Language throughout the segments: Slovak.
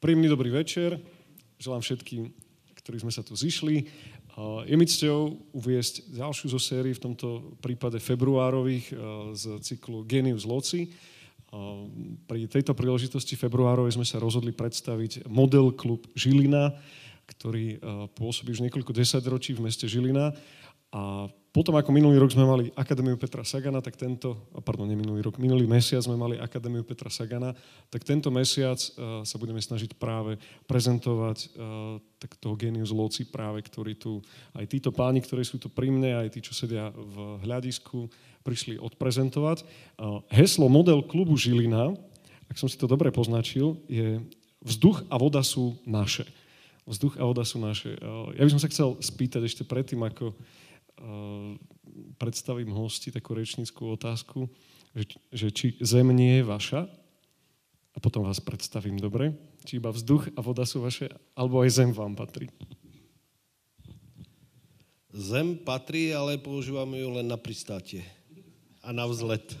Príjemný dobrý večer. Želám všetkým, ktorí sme sa tu zišli. Je mi cťou uviesť ďalšiu zo sérií, v tomto prípade februárových z cyklu Genius Loci. Pri tejto príležitosti februárovej sme sa rozhodli predstaviť model klub Žilina, ktorý pôsobí už niekoľko desaťročí v meste Žilina. A potom, ako minulý rok sme mali Akadémiu Petra Sagana, tak tento, pardon, nie minulý rok, minulý mesiac sme mali Akadémiu Petra Sagana, tak tento mesiac uh, sa budeme snažiť práve prezentovať uh, tak toho genius loci práve, ktorý tu, aj títo páni, ktorí sú tu pri mne, aj tí, čo sedia v hľadisku, prišli odprezentovať. Uh, heslo model klubu Žilina, ak som si to dobre poznačil, je vzduch a voda sú naše. Vzduch a voda sú naše. Ja by som sa chcel spýtať ešte predtým, ako predstavím hosti takú rečníckú otázku, že, že či zem nie je vaša, a potom vás predstavím, dobre? Či iba vzduch a voda sú vaše, alebo aj zem vám patrí? Zem patrí, ale používame ju len na pristátie a na vzlet.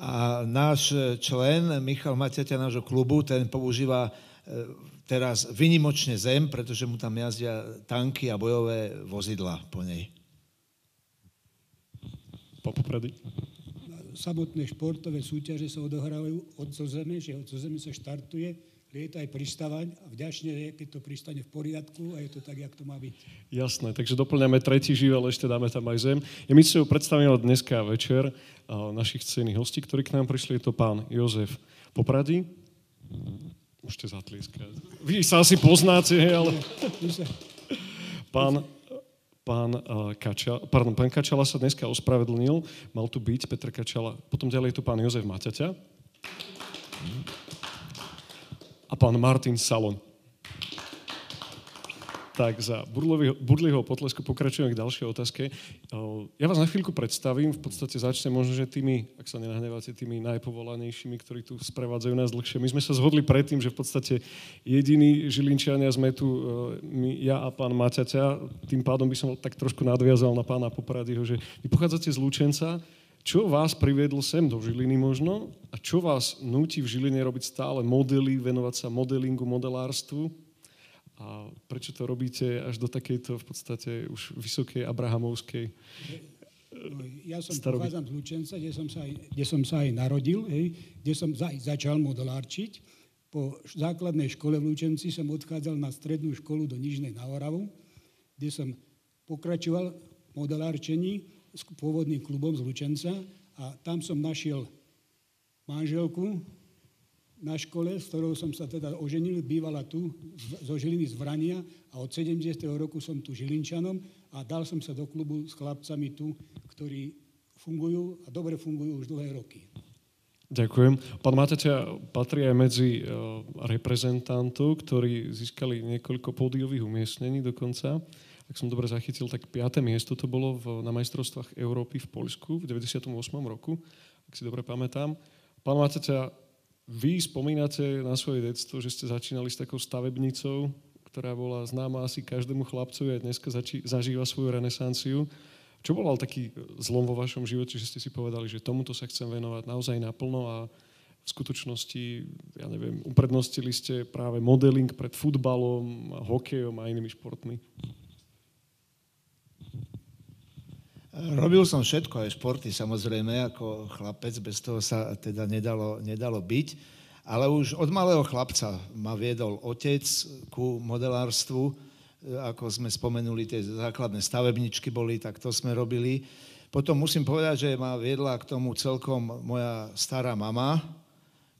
A náš člen, Michal Maťaťa, nášho klubu, ten používa eh, teraz vynimočne zem, pretože mu tam jazdia tanky a bojové vozidla po nej. Po poprady. Samotné športové súťaže sa odohrávajú od zo zeme, že od zo zeme sa štartuje, lieta aj pristávaň a vďačne je, keď to pristane v poriadku a je to tak, jak to má byť. Jasné, takže doplňame tretí živel, ešte dáme tam aj zem. Ja my si ho predstavíme dneska večer našich cenných hostí, ktorí k nám prišli. Je to pán Jozef Poprady, Môžete zatlieskať. Vy sa asi poznáte, ale... Pán, pán, uh, Kača, pardon, pán Kačala sa dneska ospravedlnil, mal tu byť Petr Kačala, potom ďalej je tu pán Jozef Maťaťa a pán Martin Salon. Tak za burlivého potlesku pokračujeme k ďalšej otázke. Ja vás na chvíľku predstavím, v podstate začne možno, že tými, ak sa nenahnevate, tými najpovolanejšími, ktorí tu sprevádzajú nás dlhšie. My sme sa zhodli predtým, že v podstate jediní Žilinčiania sme tu my, ja a pán Maťaťa. Tým pádom by som tak trošku nadviazal na pána Popradyho, že vy pochádzate z Lučenca, čo vás priviedlo sem do Žiliny možno a čo vás nutí v Žiline robiť stále modely, venovať sa modelingu, modelárstvu a prečo to robíte až do takejto v podstate už vysokej abrahamovskej ja som staroby. pochádzam z Lučenca, kde som sa aj, kde som sa aj narodil, hej, kde som za, začal modelárčiť. Po základnej škole v Lučenci som odchádzal na strednú školu do Nižnej na Oravu, kde som pokračoval v modelárčení s pôvodným klubom z Lučenca a tam som našiel manželku, na škole, s ktorou som sa teda oženil, bývala tu zo Žiliny z Vrania a od 70. roku som tu Žilinčanom a dal som sa do klubu s chlapcami tu, ktorí fungujú a dobre fungujú už dlhé roky. Ďakujem. Pán Mateťa patrí aj medzi uh, reprezentantov, ktorí získali niekoľko pódiových umiestnení dokonca. Ak som dobre zachytil, tak piaté miesto to bolo v, na majstrovstvách Európy v Poľsku v 98. roku, ak si dobre pamätám. Pán Mateťa vy spomínate na svoje detstvo, že ste začínali s takou stavebnicou, ktorá bola známa asi každému chlapcovi a dneska zači- zažíva svoju renesanciu. Čo bol taký zlom vo vašom živote, že ste si povedali, že tomuto sa chcem venovať naozaj naplno a v skutočnosti, ja neviem, uprednostili ste práve modeling pred futbalom, hokejom a inými športmi? Robil som všetko, aj športy samozrejme, ako chlapec, bez toho sa teda nedalo, nedalo byť. Ale už od malého chlapca ma viedol otec ku modelárstvu, ako sme spomenuli, tie základné stavebničky boli, tak to sme robili. Potom musím povedať, že ma viedla k tomu celkom moja stará mama,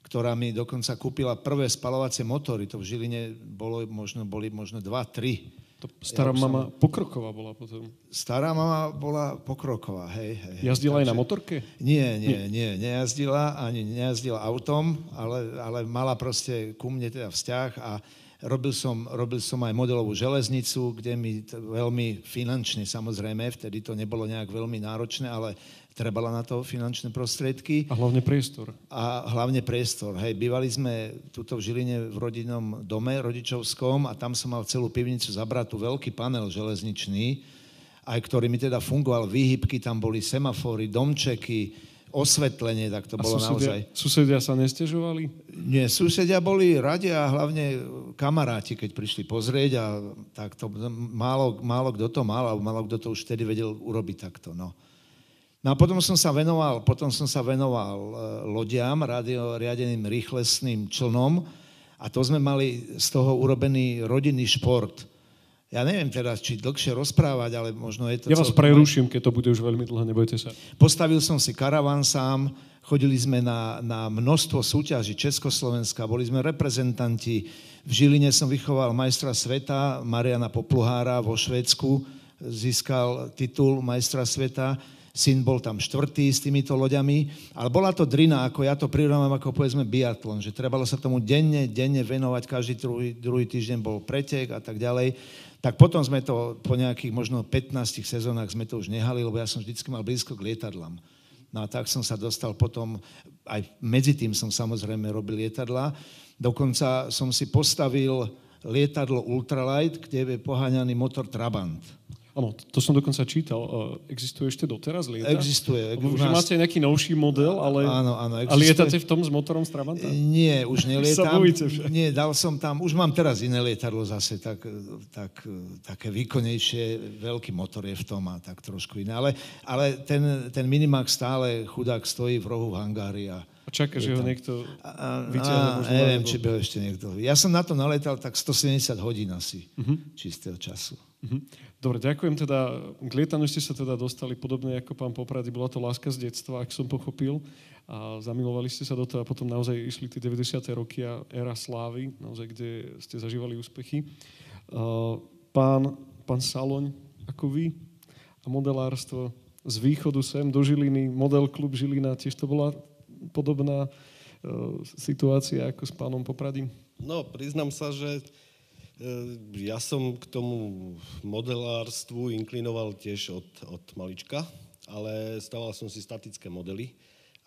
ktorá mi dokonca kúpila prvé spalovacie motory. To v Žiline bolo možno, boli možno 2-3 tá stará ja mama som... pokroková bola potom. Stará mama bola pokroková, hej, hej. Jazdila Takže... aj na motorke? Nie, nie, nie nejazdila, ani nejazdila autom, ale, ale mala proste ku mne teda vzťah a robil som, robil som aj modelovú železnicu, kde mi t- veľmi finančne samozrejme, vtedy to nebolo nejak veľmi náročné, ale trebala na to finančné prostriedky. A hlavne priestor. A hlavne priestor. Hej, bývali sme tuto v Žiline v rodinnom dome rodičovskom a tam som mal celú pivnicu zabratu, veľký panel železničný, aj ktorý mi teda fungoval, výhybky, tam boli semafory, domčeky, osvetlenie, tak to bolo susedia, naozaj... Susedia sa nestežovali? Nie, susedia boli radi a hlavne kamaráti, keď prišli pozrieť a tak to málo, málo kto to mal, alebo málo kto to už vtedy vedel urobiť takto. No. No a potom som sa venoval, potom som sa venoval e, lodiam, radio, riadeným rýchlesným člnom a to sme mali z toho urobený rodinný šport ja neviem teraz, či dlhšie rozprávať, ale možno je to... Ja vás preruším, keď to bude už veľmi dlho, nebojte sa. Postavil som si karavan sám, chodili sme na, na množstvo súťaží Československa, boli sme reprezentanti. V Žiline som vychoval majstra sveta, Mariana Popluhára vo Švédsku, získal titul majstra sveta. Syn bol tam štvrtý s týmito loďami, ale bola to drina, ako ja to prirovnám ako povedzme biatlon, že trebalo sa tomu denne, denne venovať, každý druhý, druhý týždeň bol pretek a tak ďalej tak potom sme to po nejakých možno 15 sezónach sme to už nehali, lebo ja som vždycky mal blízko k lietadlám. No a tak som sa dostal potom, aj medzi tým som samozrejme robil lietadla. Dokonca som si postavil lietadlo ultralight, kde je poháňaný motor Trabant. Áno, to som dokonca čítal. Existuje ešte doteraz lieta? Existuje. Lebo už nás... máte nejaký novší model, ale... Áno, áno. Existuje... A lietate v tom s motorom z Trabanta? Nie, už nelietam. Nie, dal som tam, už mám teraz iné lietadlo zase, tak, tak, také výkonnejšie, veľký motor je v tom a tak trošku iné. Ale, ale ten, ten Minimax stále chudák stojí v rohu v hangári a a čaká, že ho niekto vyťahne. Neviem, či by ho ešte niekto... Ja som na to naletal tak 170 hodín asi uh-huh. čistého času. Uh-huh. Dobre, ďakujem teda. K lietaniu ste sa teda dostali podobne ako pán Poprady. Bola to láska z detstva, ak som pochopil. A zamilovali ste sa do toho a potom naozaj išli tie 90. roky a éra slávy, naozaj, kde ste zažívali úspechy. Pán, pán Saloň, ako vy a modelárstvo z východu sem do Žiliny, model klub Žilina, tiež to bola podobná situácia ako s pánom Popradím? No, priznám sa, že E, ja som k tomu modelárstvu inklinoval tiež od, od malička, ale stával som si statické modely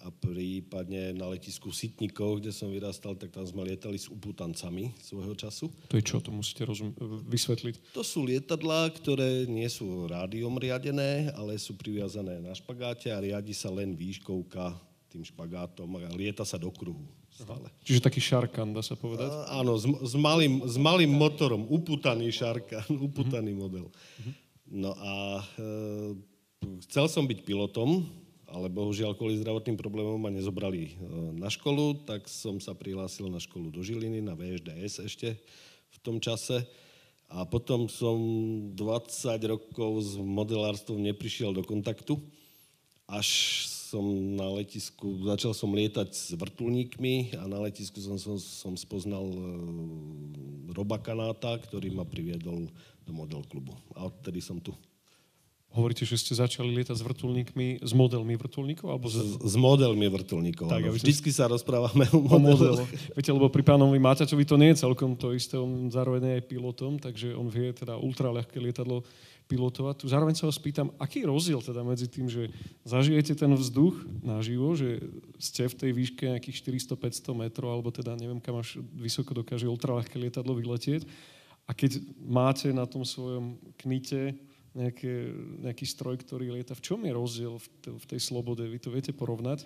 a prípadne na letisku Sitnikov, kde som vyrastal, tak tam sme lietali s uputancami svojho času. To je čo? To musíte rozum- vysvetliť. To sú lietadlá, ktoré nie sú rádiom riadené, ale sú priviazané na špagáte a riadi sa len výškovka tým špagátom a lieta sa do kruhu stále. Čiže taký šarkan, dá sa povedať? A, áno, s, s, malým, s malým motorom, uputaný šarkan, uputaný uh-huh. model. Uh-huh. No a e, chcel som byť pilotom, ale bohužiaľ kvôli zdravotným problémom ma nezobrali e, na školu, tak som sa prihlásil na školu do Žiliny, na VŠDS ešte v tom čase. A potom som 20 rokov s modelárstvom neprišiel do kontaktu, až som na letisku, začal som lietať s vrtulníkmi a na letisku som, som, som spoznal uh, Roba Kanáta, ktorý ma priviedol do model klubu. A odtedy som tu. Hovoríte, že ste začali lietať s vrtulníkmi, s modelmi vrtulníkov? Alebo s, s modelmi vrtulníkov. Tak, Vždycky sa rozprávame o modeloch. Viete, lebo pri pánovi Máťačovi to nie je celkom to isté, on zároveň je aj pilotom, takže on vie teda ultraľahké lietadlo pilotovať. Tu zároveň sa vás pýtam, aký je rozdiel teda medzi tým, že zažijete ten vzduch naživo, že ste v tej výške nejakých 400-500 metrov, alebo teda neviem, kam až vysoko dokáže ultralahké lietadlo vyletieť, a keď máte na tom svojom knite nejaké, nejaký stroj, ktorý lieta, v čom je rozdiel v, te, v tej slobode? Vy to viete porovnať?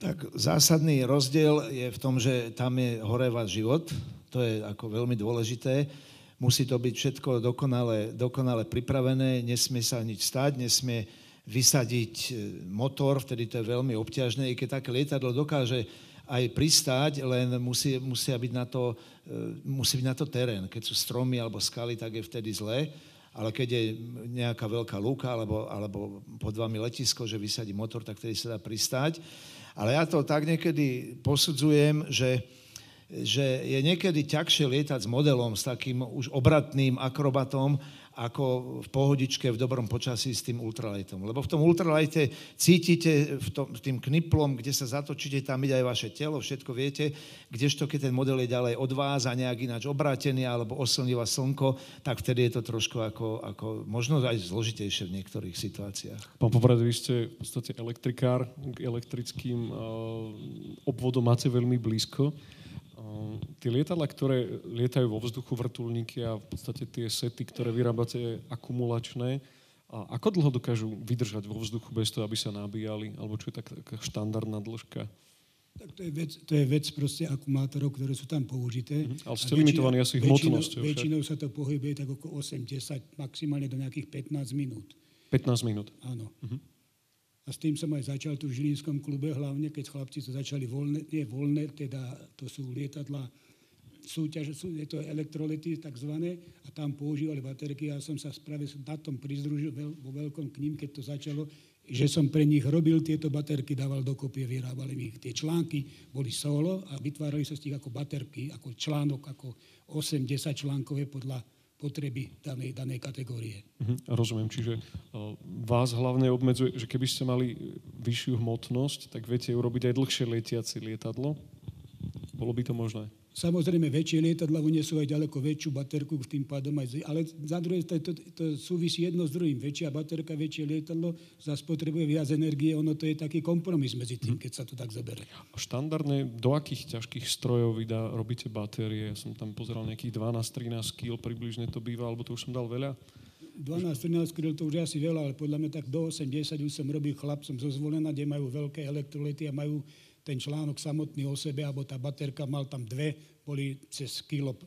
Tak zásadný rozdiel je v tom, že tam je horevať život. To je ako veľmi dôležité musí to byť všetko dokonale, dokonale pripravené, nesmie sa nič stať, nesmie vysadiť e, motor, vtedy to je veľmi obťažné, i keď také lietadlo dokáže aj pristáť, len musí, musia byť na to, e, musí byť na to terén. Keď sú stromy alebo skaly, tak je vtedy zlé, ale keď je nejaká veľká lúka alebo, alebo pod vami letisko, že vysadí motor, tak vtedy sa dá pristáť. Ale ja to tak niekedy posudzujem, že že je niekedy ťažšie lietať s modelom, s takým už obratným akrobatom, ako v pohodičke v dobrom počasí s tým ultralightom. Lebo v tom ultralighte cítite v tom, tým kniplom, kde sa zatočíte, tam ide aj vaše telo, všetko viete, kdežto keď ten model je ďalej od vás a nejak ináč obrátený alebo oslnivá slnko, tak vtedy je to trošku ako, ako možno aj zložitejšie v niektorých situáciách. Pán Poprad, vy ste v podstate elektrikár, k elektrickým uh, obvodom máte veľmi blízko. Ehm, tie lietadla, ktoré lietajú vo vzduchu, vrtulníky a v podstate tie sety, ktoré vyrábate akumulačné, A ako dlho dokážu vydržať vo vzduchu bez toho, aby sa nabíjali? Alebo čo je tak, taká štandardná dĺžka? Tak to je vec, to je vec proste akumulátorov, ktoré sú tam použité. Mm-hmm. Ale ste limitovaní asi hmotnosťou. Väčšinou, väčšinou sa to pohybuje tak okolo 8-10, maximálne do nejakých 15 minút. 15 minút. Áno. Mm-hmm. A s tým som aj začal tu v Žilinskom klube, hlavne keď chlapci to začali voľné, nie voľné, teda to sú lietadla súťaž, sú, je to elektrolity takzvané a tam používali baterky. Ja som sa práve na tom prizdružil vo veľkom k ním, keď to začalo, že som pre nich robil tieto baterky, dával dokopy a vyrábali mi ich. Tie články boli solo a vytvárali sa z tých ako baterky, ako článok, ako 8-10 článkové podľa potreby danej, danej kategórie. Uh-huh, rozumiem, čiže uh, vás hlavne obmedzuje, že keby ste mali vyššiu hmotnosť, tak viete urobiť aj dlhšie letiaci lietadlo? Bolo by to možné? Samozrejme, väčšie lietadla unesú aj ďaleko väčšiu baterku, tým pádom aj... Ale za druhé, to, to, to súvisí jedno s druhým. Väčšia baterka, väčšie lietadlo zase potrebuje viac energie. Ono to je taký kompromis medzi tým, keď sa to tak zabere. Štandardne, do akých ťažkých strojov vydá, robíte batérie? Ja som tam pozeral nejakých 12-13 kg približne to býva, alebo to už som dal veľa? 12-13 kg to už asi veľa, ale podľa mňa tak do 8-10 už som robil chlapcom zo zvolená, kde majú veľké elektrolity a majú ten článok samotný o sebe, alebo tá baterka mal tam dve, boli cez kilo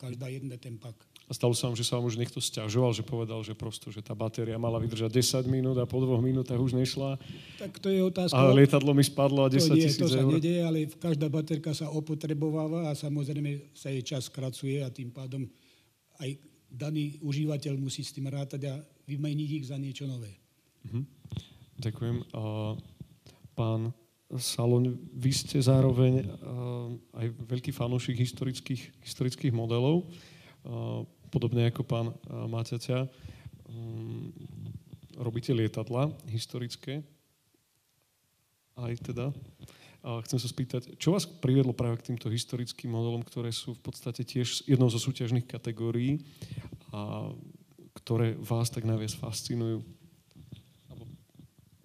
každá jedna ten pak. A stalo sa vám, že sa vám už niekto stiažoval, že povedal, že prosto, že tá batéria mala vydržať 10 minút a po dvoch minútach už nešla. Tak to je otázka. A lietadlo mi spadlo a 10 tisíc eur. To sa nedieje, ale každá baterka sa opotrebováva a samozrejme sa jej čas skracuje a tým pádom aj daný užívateľ musí s tým rátať a vymeniť ich za niečo nové. Mhm. Ďakujem. Uh, pán Salon, vy ste zároveň uh, aj veľký fanúšik historických, historických modelov, uh, podobne ako pán uh, Maťaťa. Um, robíte lietadla historické, aj teda. A chcem sa spýtať, čo vás priviedlo práve k týmto historickým modelom, ktoré sú v podstate tiež jednou zo súťažných kategórií a ktoré vás tak najviac fascinujú?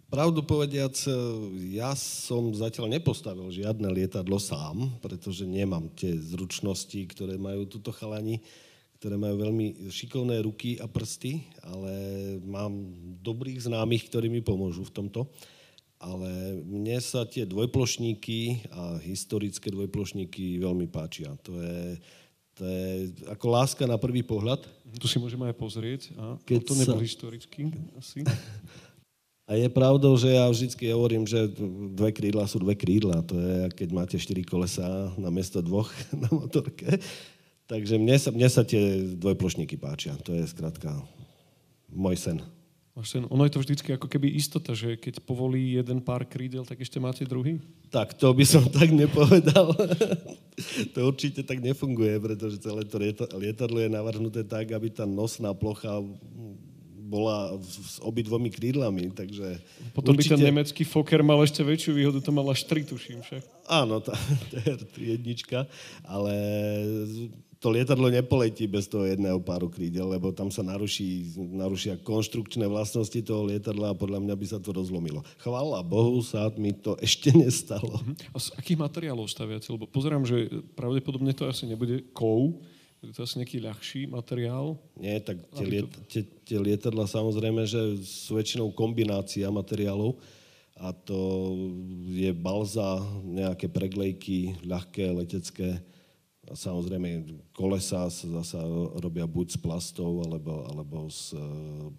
Pravdu povediac, e, ja som zatiaľ nepostavil žiadne lietadlo sám, pretože nemám tie zručnosti, ktoré majú túto chalani, ktoré majú veľmi šikovné ruky a prsty, ale mám dobrých známych, ktorí mi pomôžu v tomto. Ale mne sa tie dvojplošníky a historické dvojplošníky veľmi páčia. To je, to je ako láska na prvý pohľad. Tu si môžeme aj pozrieť. A Keď to nebol sa... historický asi. A je pravdou, že ja vždy hovorím, že dve krídla sú dve krídla. To je, keď máte štyri kolesa na miesto dvoch na motorke. Takže mne sa, mne sa tie dvojplošníky páčia. To je skrátka môj sen. sen. Ono je to vždycky ako keby istota, že keď povolí jeden pár krídel, tak ešte máte druhý? Tak, to by som tak nepovedal. to určite tak nefunguje, pretože celé to lietadlo je navrhnuté tak, aby tá nosná plocha bola s obidvomi krídlami, takže... Potom určite... by ten nemecký Fokker mal ešte väčšiu výhodu, to mal až tuším však. Áno, tá, jednička, ale to lietadlo nepoletí bez toho jedného páru krídel, lebo tam sa naruší, narušia konštrukčné vlastnosti toho lietadla a podľa mňa by sa to rozlomilo. Chvála Bohu, sa mi to ešte nestalo. A z akých materiálov staviate? Lebo pozerám, že pravdepodobne to asi nebude kov, je to asi nejaký ľahší materiál? Nie, tak tie, liet, tie, tie lietadla samozrejme, že sú väčšinou kombinácia materiálov a to je balza, nejaké preglejky, ľahké, letecké. A samozrejme kolesa sa zasa robia buď z plastov alebo, alebo z uh,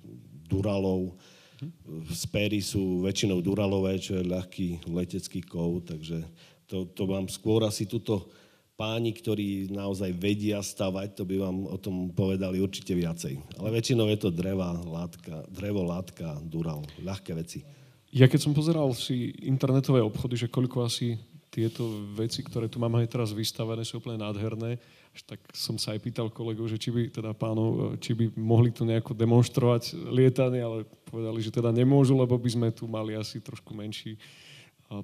duralov. Hm. Spéry sú väčšinou duralové, čo je ľahký letecký kov, takže to, to vám skôr asi túto páni, ktorí naozaj vedia stavať, to by vám o tom povedali určite viacej. Ale väčšinou je to dreva, látka, drevo, látka, dural, ľahké veci. Ja keď som pozeral si internetové obchody, že koľko asi tieto veci, ktoré tu máme aj teraz vystavené, sú úplne nádherné, tak som sa aj pýtal kolegov, že či by teda pánov, či by mohli tu nejako demonstrovať lietanie, ale povedali, že teda nemôžu, lebo by sme tu mali asi trošku menší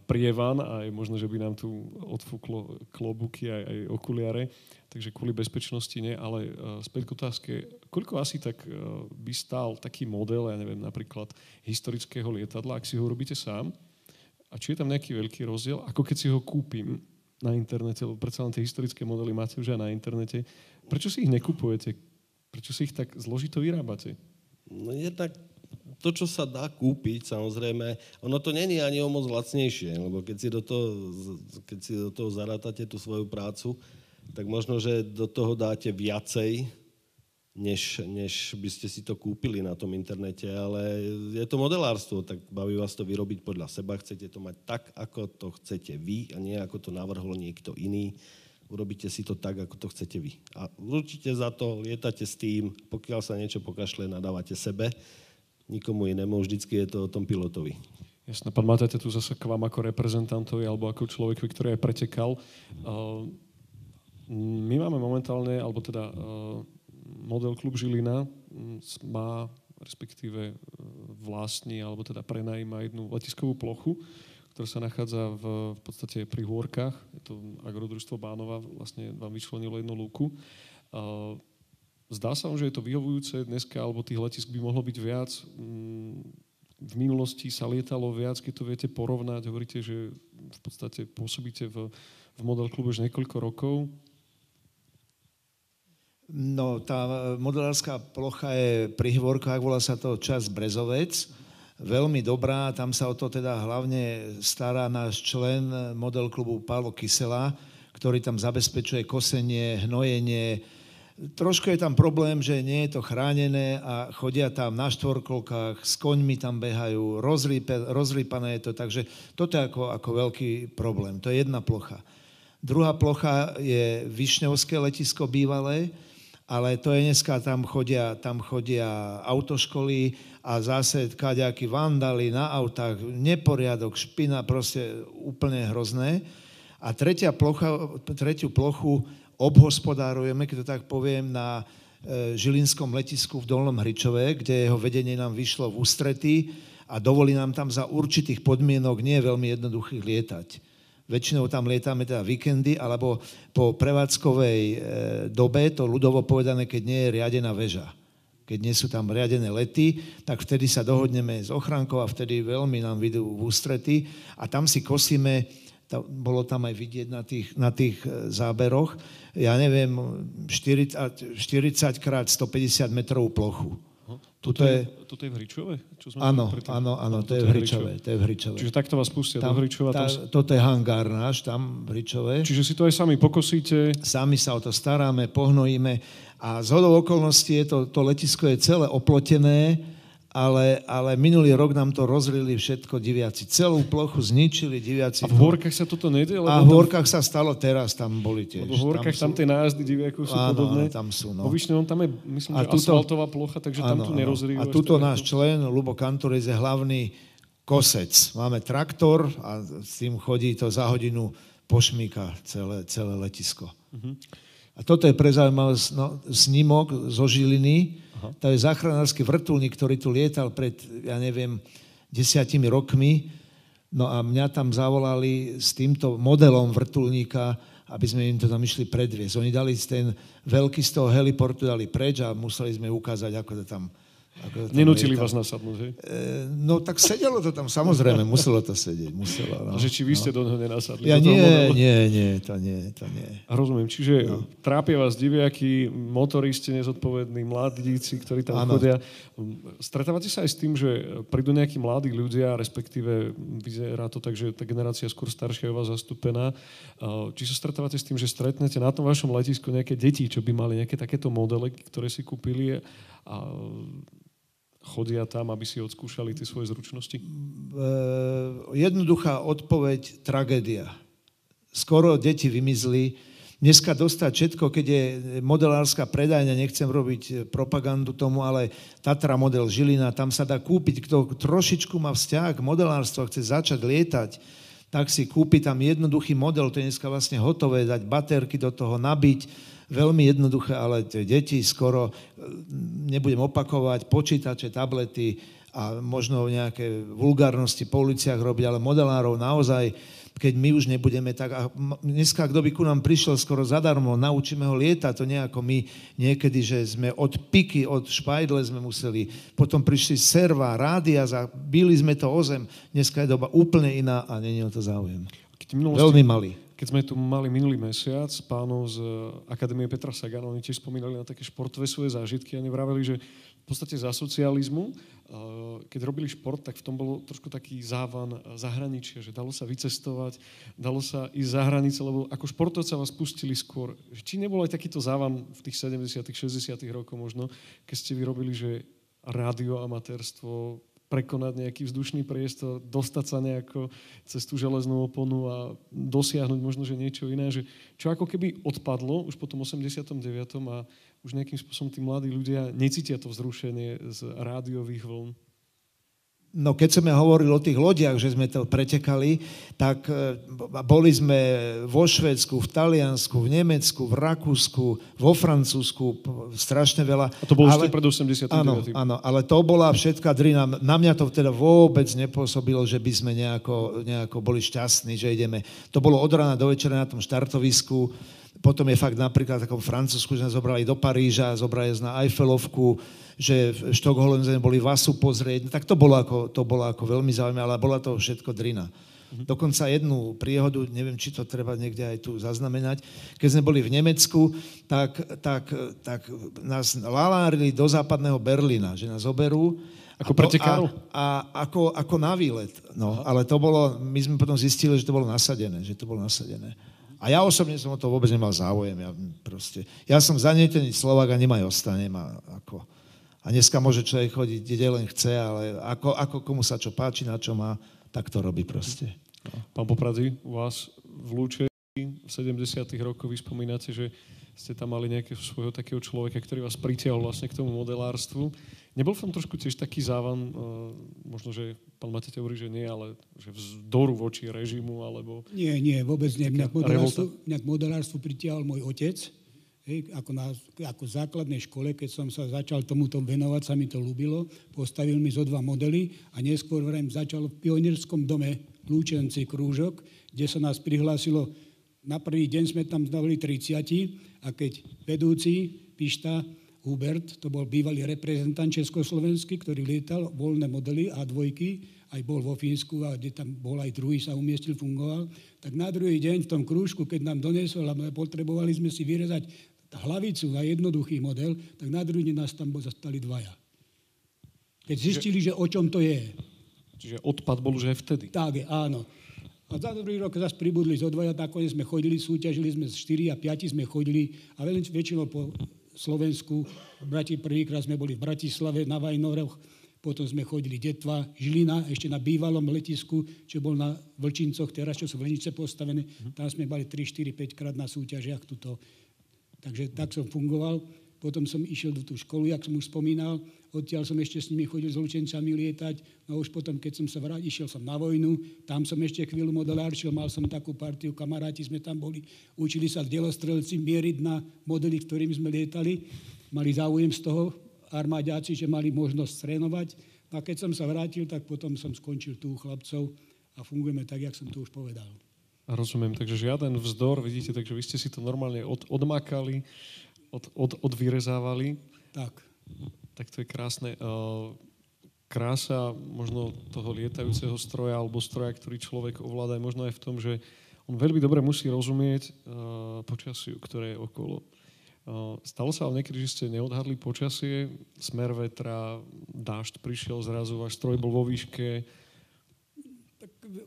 prievan a je možno, že by nám tu odfúklo klobúky aj, aj okuliare, takže kvôli bezpečnosti nie, ale uh, späť k otázke, koľko asi tak uh, by stál taký model, ja neviem, napríklad historického lietadla, ak si ho robíte sám, a či je tam nejaký veľký rozdiel, ako keď si ho kúpim na internete, lebo predsa len tie historické modely máte už aj na internete, prečo si ich nekupujete? Prečo si ich tak zložito vyrábate? No jednak to, čo sa dá kúpiť, samozrejme, ono to není ani o moc lacnejšie, lebo keď si do toho, keď si do toho zarátate tú svoju prácu, tak možno, že do toho dáte viacej, než, než by ste si to kúpili na tom internete, ale je to modelárstvo, tak baví vás to vyrobiť podľa seba, chcete to mať tak, ako to chcete vy a nie ako to navrhol niekto iný. Urobíte si to tak, ako to chcete vy. A určite za to lietate s tým, pokiaľ sa niečo pokašle, nadávate sebe, nikomu inému, vždycky je to o tom pilotovi. Jasné, pán Matajte tu zase k vám ako reprezentantovi alebo ako človeku, ktorý aj pretekal. My máme momentálne, alebo teda model klub Žilina má respektíve e, vlastní, alebo teda prenajíma jednu letiskovú plochu, ktorá sa nachádza v, v podstate pri Hôrkach. Je to agrodružstvo Bánova, vlastne vám vyčlenilo jednu lúku. Zdá sa vám, že je to vyhovujúce dneska, alebo tých letisk by mohlo byť viac. V minulosti sa lietalo viac, keď to viete porovnať. Hovoríte, že v podstate pôsobíte v, v model klube už niekoľko rokov. No, tá modelárska plocha je pri Hvorkách, volá sa to Čas Brezovec. Veľmi dobrá, tam sa o to teda hlavne stará náš člen model klubu Pálo Kysela, ktorý tam zabezpečuje kosenie, hnojenie. Trošku je tam problém, že nie je to chránené a chodia tam na štvorkolkách, s koňmi tam behajú, rozrýpe, rozrýpané je to, takže toto je ako, ako veľký problém. To je jedna plocha. Druhá plocha je Višňovské letisko bývalé, ale to je dneska, tam chodia, tam chodia autoškoly a zase kaďakí vandali na autách, neporiadok, špina, proste úplne hrozné. A tretia plocha, tretiu plochu obhospodárujeme, keď to tak poviem, na e, Žilinskom letisku v Dolnom Hričove, kde jeho vedenie nám vyšlo v ústretí a dovolí nám tam za určitých podmienok nie veľmi jednoduchých lietať. Väčšinou tam lietame teda víkendy, alebo po prevádzkovej e, dobe, to ľudovo povedané, keď nie je riadená väža. Keď nie sú tam riadené lety, tak vtedy sa dohodneme s ochránkou a vtedy veľmi nám vidú v ústrety a tam si kosíme, to, bolo tam aj vidieť na tých, na tých e, záberoch, ja neviem, 40, 40 krát 150 metrovú plochu. Tuto je, toto je v Hričove? Čo sme áno, áno, áno, to je v Hričove, to je v Hričove. Čiže takto vás pustia tam, do Hričova? Tá, tam... Toto je hangár náš, tam v Hričove. Čiže si to aj sami pokosíte? Sami sa o to staráme, pohnojíme a z hodou okolností je to, to letisko je celé oplotené, ale, ale minulý rok nám to rozrili všetko diviaci. Celú plochu zničili diviaci. A v Horkách sa toto nedie? A v Horkách tam... sa stalo teraz, tam boli tiež. Lebo v Horkách tam, sú... tam tie nájazdy diviakov sú áno, podobné. tam sú, no. Po Višňovom tam je, myslím, a že tuto... asfaltová plocha, takže áno, tam tu nerozrývajú. A tuto náš člen, Lubo Kantorec, je hlavný kosec. Máme traktor a s tým chodí to za hodinu pošmíka celé, celé letisko. Uh-huh. A toto je pre zaujímavosť, no, snímok zo Žiliny, Aha. To je záchranársky vrtulník, ktorý tu lietal pred, ja neviem, desiatimi rokmi. No a mňa tam zavolali s týmto modelom vrtulníka, aby sme im to tam išli predviesť. Oni dali ten veľký z toho heliportu dali preč a museli sme ukázať, ako to tam Nenútili vás nasadnúť, hej? E, no tak sedelo to tam, samozrejme, muselo to sedieť. Muselo, no. A že či vy ste no. do neho nenasadli? Ja nie, nie, nie, to nie, to nie. Rozumiem, čiže no. trápia vás diviaky, motoristi nezodpovední, mladíci, ktorí tam ano. chodia. Stretávate sa aj s tým, že prídu nejakí mladí ľudia, respektíve vyzerá to tak, že tá generácia skôr staršia je vás zastúpená. Či sa stretávate s tým, že stretnete na tom vašom letisku nejaké deti, čo by mali nejaké takéto modely, ktoré si kúpili a chodia tam, aby si odskúšali tie svoje zručnosti? Jednoduchá odpoveď, tragédia. Skoro deti vymizli. Dneska dostať všetko, keď je modelárska predajňa, nechcem robiť propagandu tomu, ale Tatra model Žilina, tam sa dá kúpiť, kto trošičku má vzťah k modelárstvu a chce začať lietať, tak si kúpi tam jednoduchý model, to je dneska vlastne hotové, dať baterky do toho, nabiť, veľmi jednoduché, ale tie deti skoro, e, nebudem opakovať, počítače, tablety a možno nejaké vulgárnosti po uliciach robiť, ale modelárov naozaj, keď my už nebudeme tak... A dneska, kto by ku nám prišiel skoro zadarmo, naučíme ho lietať, to nie ako my niekedy, že sme od piky, od špajdle sme museli, potom prišli serva, rádia, bili sme to o zem, dneska je doba úplne iná a není o to záujem. Veľmi malý keď sme tu mali minulý mesiac pánov z Akadémie Petra Sagana, oni tiež spomínali na také športové svoje zážitky a nevraveli, že podstate za socializmu, keď robili šport, tak v tom bol trošku taký závan zahraničia, že dalo sa vycestovať, dalo sa ísť za hranice, lebo ako športovca vás pustili skôr. Či nebol aj takýto závan v tých 70 60 rokoch možno, keď ste vyrobili, že radioamatérstvo, prekonať nejaký vzdušný priestor, dostať sa nejako cez tú železnú oponu a dosiahnuť možno, že niečo iné, že čo ako keby odpadlo už po tom 89. a už nejakým spôsobom tí mladí ľudia necítia to vzrušenie z rádiových vln. No keď sme hovorili o tých lodiach, že sme to pretekali, tak e, boli sme vo Švedsku, v Taliansku, v Nemecku, v Rakúsku, vo Francúzsku, strašne veľa. A to bolo ale, pred 89. Áno, áno, ale to bola všetká drina. Na mňa to teda vôbec nepôsobilo, že by sme nejako, nejako boli šťastní, že ideme. To bolo od rána do večera na tom štartovisku potom je fakt napríklad v takom Francúzsku, že nás zobrali do Paríža, zobrali nás na Eiffelovku, že v Štokholme sme boli Vasu pozrieť. No, tak to bolo, ako, to bolo ako veľmi zaujímavé, ale bola to všetko drina. Mhm. Dokonca jednu príhodu, neviem, či to treba niekde aj tu zaznamenať, keď sme boli v Nemecku, tak, tak, tak nás lalárili do západného Berlína, že nás oberú ako pretekárov? A, a ako, ako na výlet. No, ale to bolo, my sme potom zistili, že to bolo nasadené, že to bolo nasadené. A ja osobne som o to vôbec nemal záujem. Ja, proste, ja som zanietený Slovak a nemaj ostanem. A, ako, a dneska môže človek chodiť, kde len chce, ale ako, ako komu sa čo páči, na čo má, tak to robí proste. Pán Poprady, u vás v Lúče v 70. rokoch vy spomínate, že ste tam mali nejakého svojho takého človeka, ktorý vás pritiahol vlastne k tomu modelárstvu. Nebol v tom trošku tiež taký závan, uh, možno, že pán Matej hovorí, že nie, ale že vzdoru voči režimu, alebo... Nie, nie, vôbec nie. Mňa k modelárstvu, mňa k modelárstvu pritiahol môj otec, hej, ako, na, ako v základnej škole, keď som sa začal tomuto venovať, sa mi to ľúbilo, postavil mi zo dva modely a neskôr vrajím začal v pionierskom dome Lúčenci krúžok, kde sa nás prihlásilo na prvý deň sme tam dali 30 a keď vedúci Pišta Hubert, to bol bývalý reprezentant Československý, ktorý lietal voľné modely A2, aj bol vo Fínsku a kde tam bol aj druhý, sa umiestnil, fungoval, tak na druhý deň v tom krúžku, keď nám donesol a potrebovali sme si vyrezať hlavicu na jednoduchý model, tak na druhý deň nás tam zastali dvaja. Keď zistili, že o čom to je. Čiže odpad bol už aj vtedy. Tak, áno. A za dobrý rok zase pribudli zo dvoja, nakoniec sme chodili, súťažili sme z 4 a 5 sme chodili a väčšinou po Slovensku. Brati, prvýkrát sme boli v Bratislave na Vajnoroch, potom sme chodili Detva, Žilina, ešte na bývalom letisku, čo bol na Vlčincoch, teraz čo sú Vlnice postavené, tam sme mali 3, 4, 5 krát na súťažiach tuto. Takže tak som fungoval. Potom som išiel do tú školu, jak som už spomínal, odtiaľ som ešte s nimi chodil s lučencami lietať, no už potom, keď som sa vrátil, išiel som na vojnu, tam som ešte chvíľu modelárčil, mal som takú partiu, kamaráti sme tam boli, učili sa delostrelci mieriť na modely, ktorými sme lietali, mali záujem z toho armáďáci, že mali možnosť trénovať. A keď som sa vrátil, tak potom som skončil tu u chlapcov a fungujeme tak, jak som tu už povedal. Rozumiem, takže žiaden vzdor, vidíte, takže vy ste si to normálne od, odmakali, od, od, odvyrezávali. Tak. Tak to je krásne. Krása možno toho lietajúceho stroja alebo stroja, ktorý človek ovláda, je možno aj v tom, že on veľmi dobre musí rozumieť počasiu, ktoré je okolo. Stalo sa ale niekedy, že ste neodhadli počasie, smer vetra, dážď prišiel zrazu, váš stroj bol vo výške.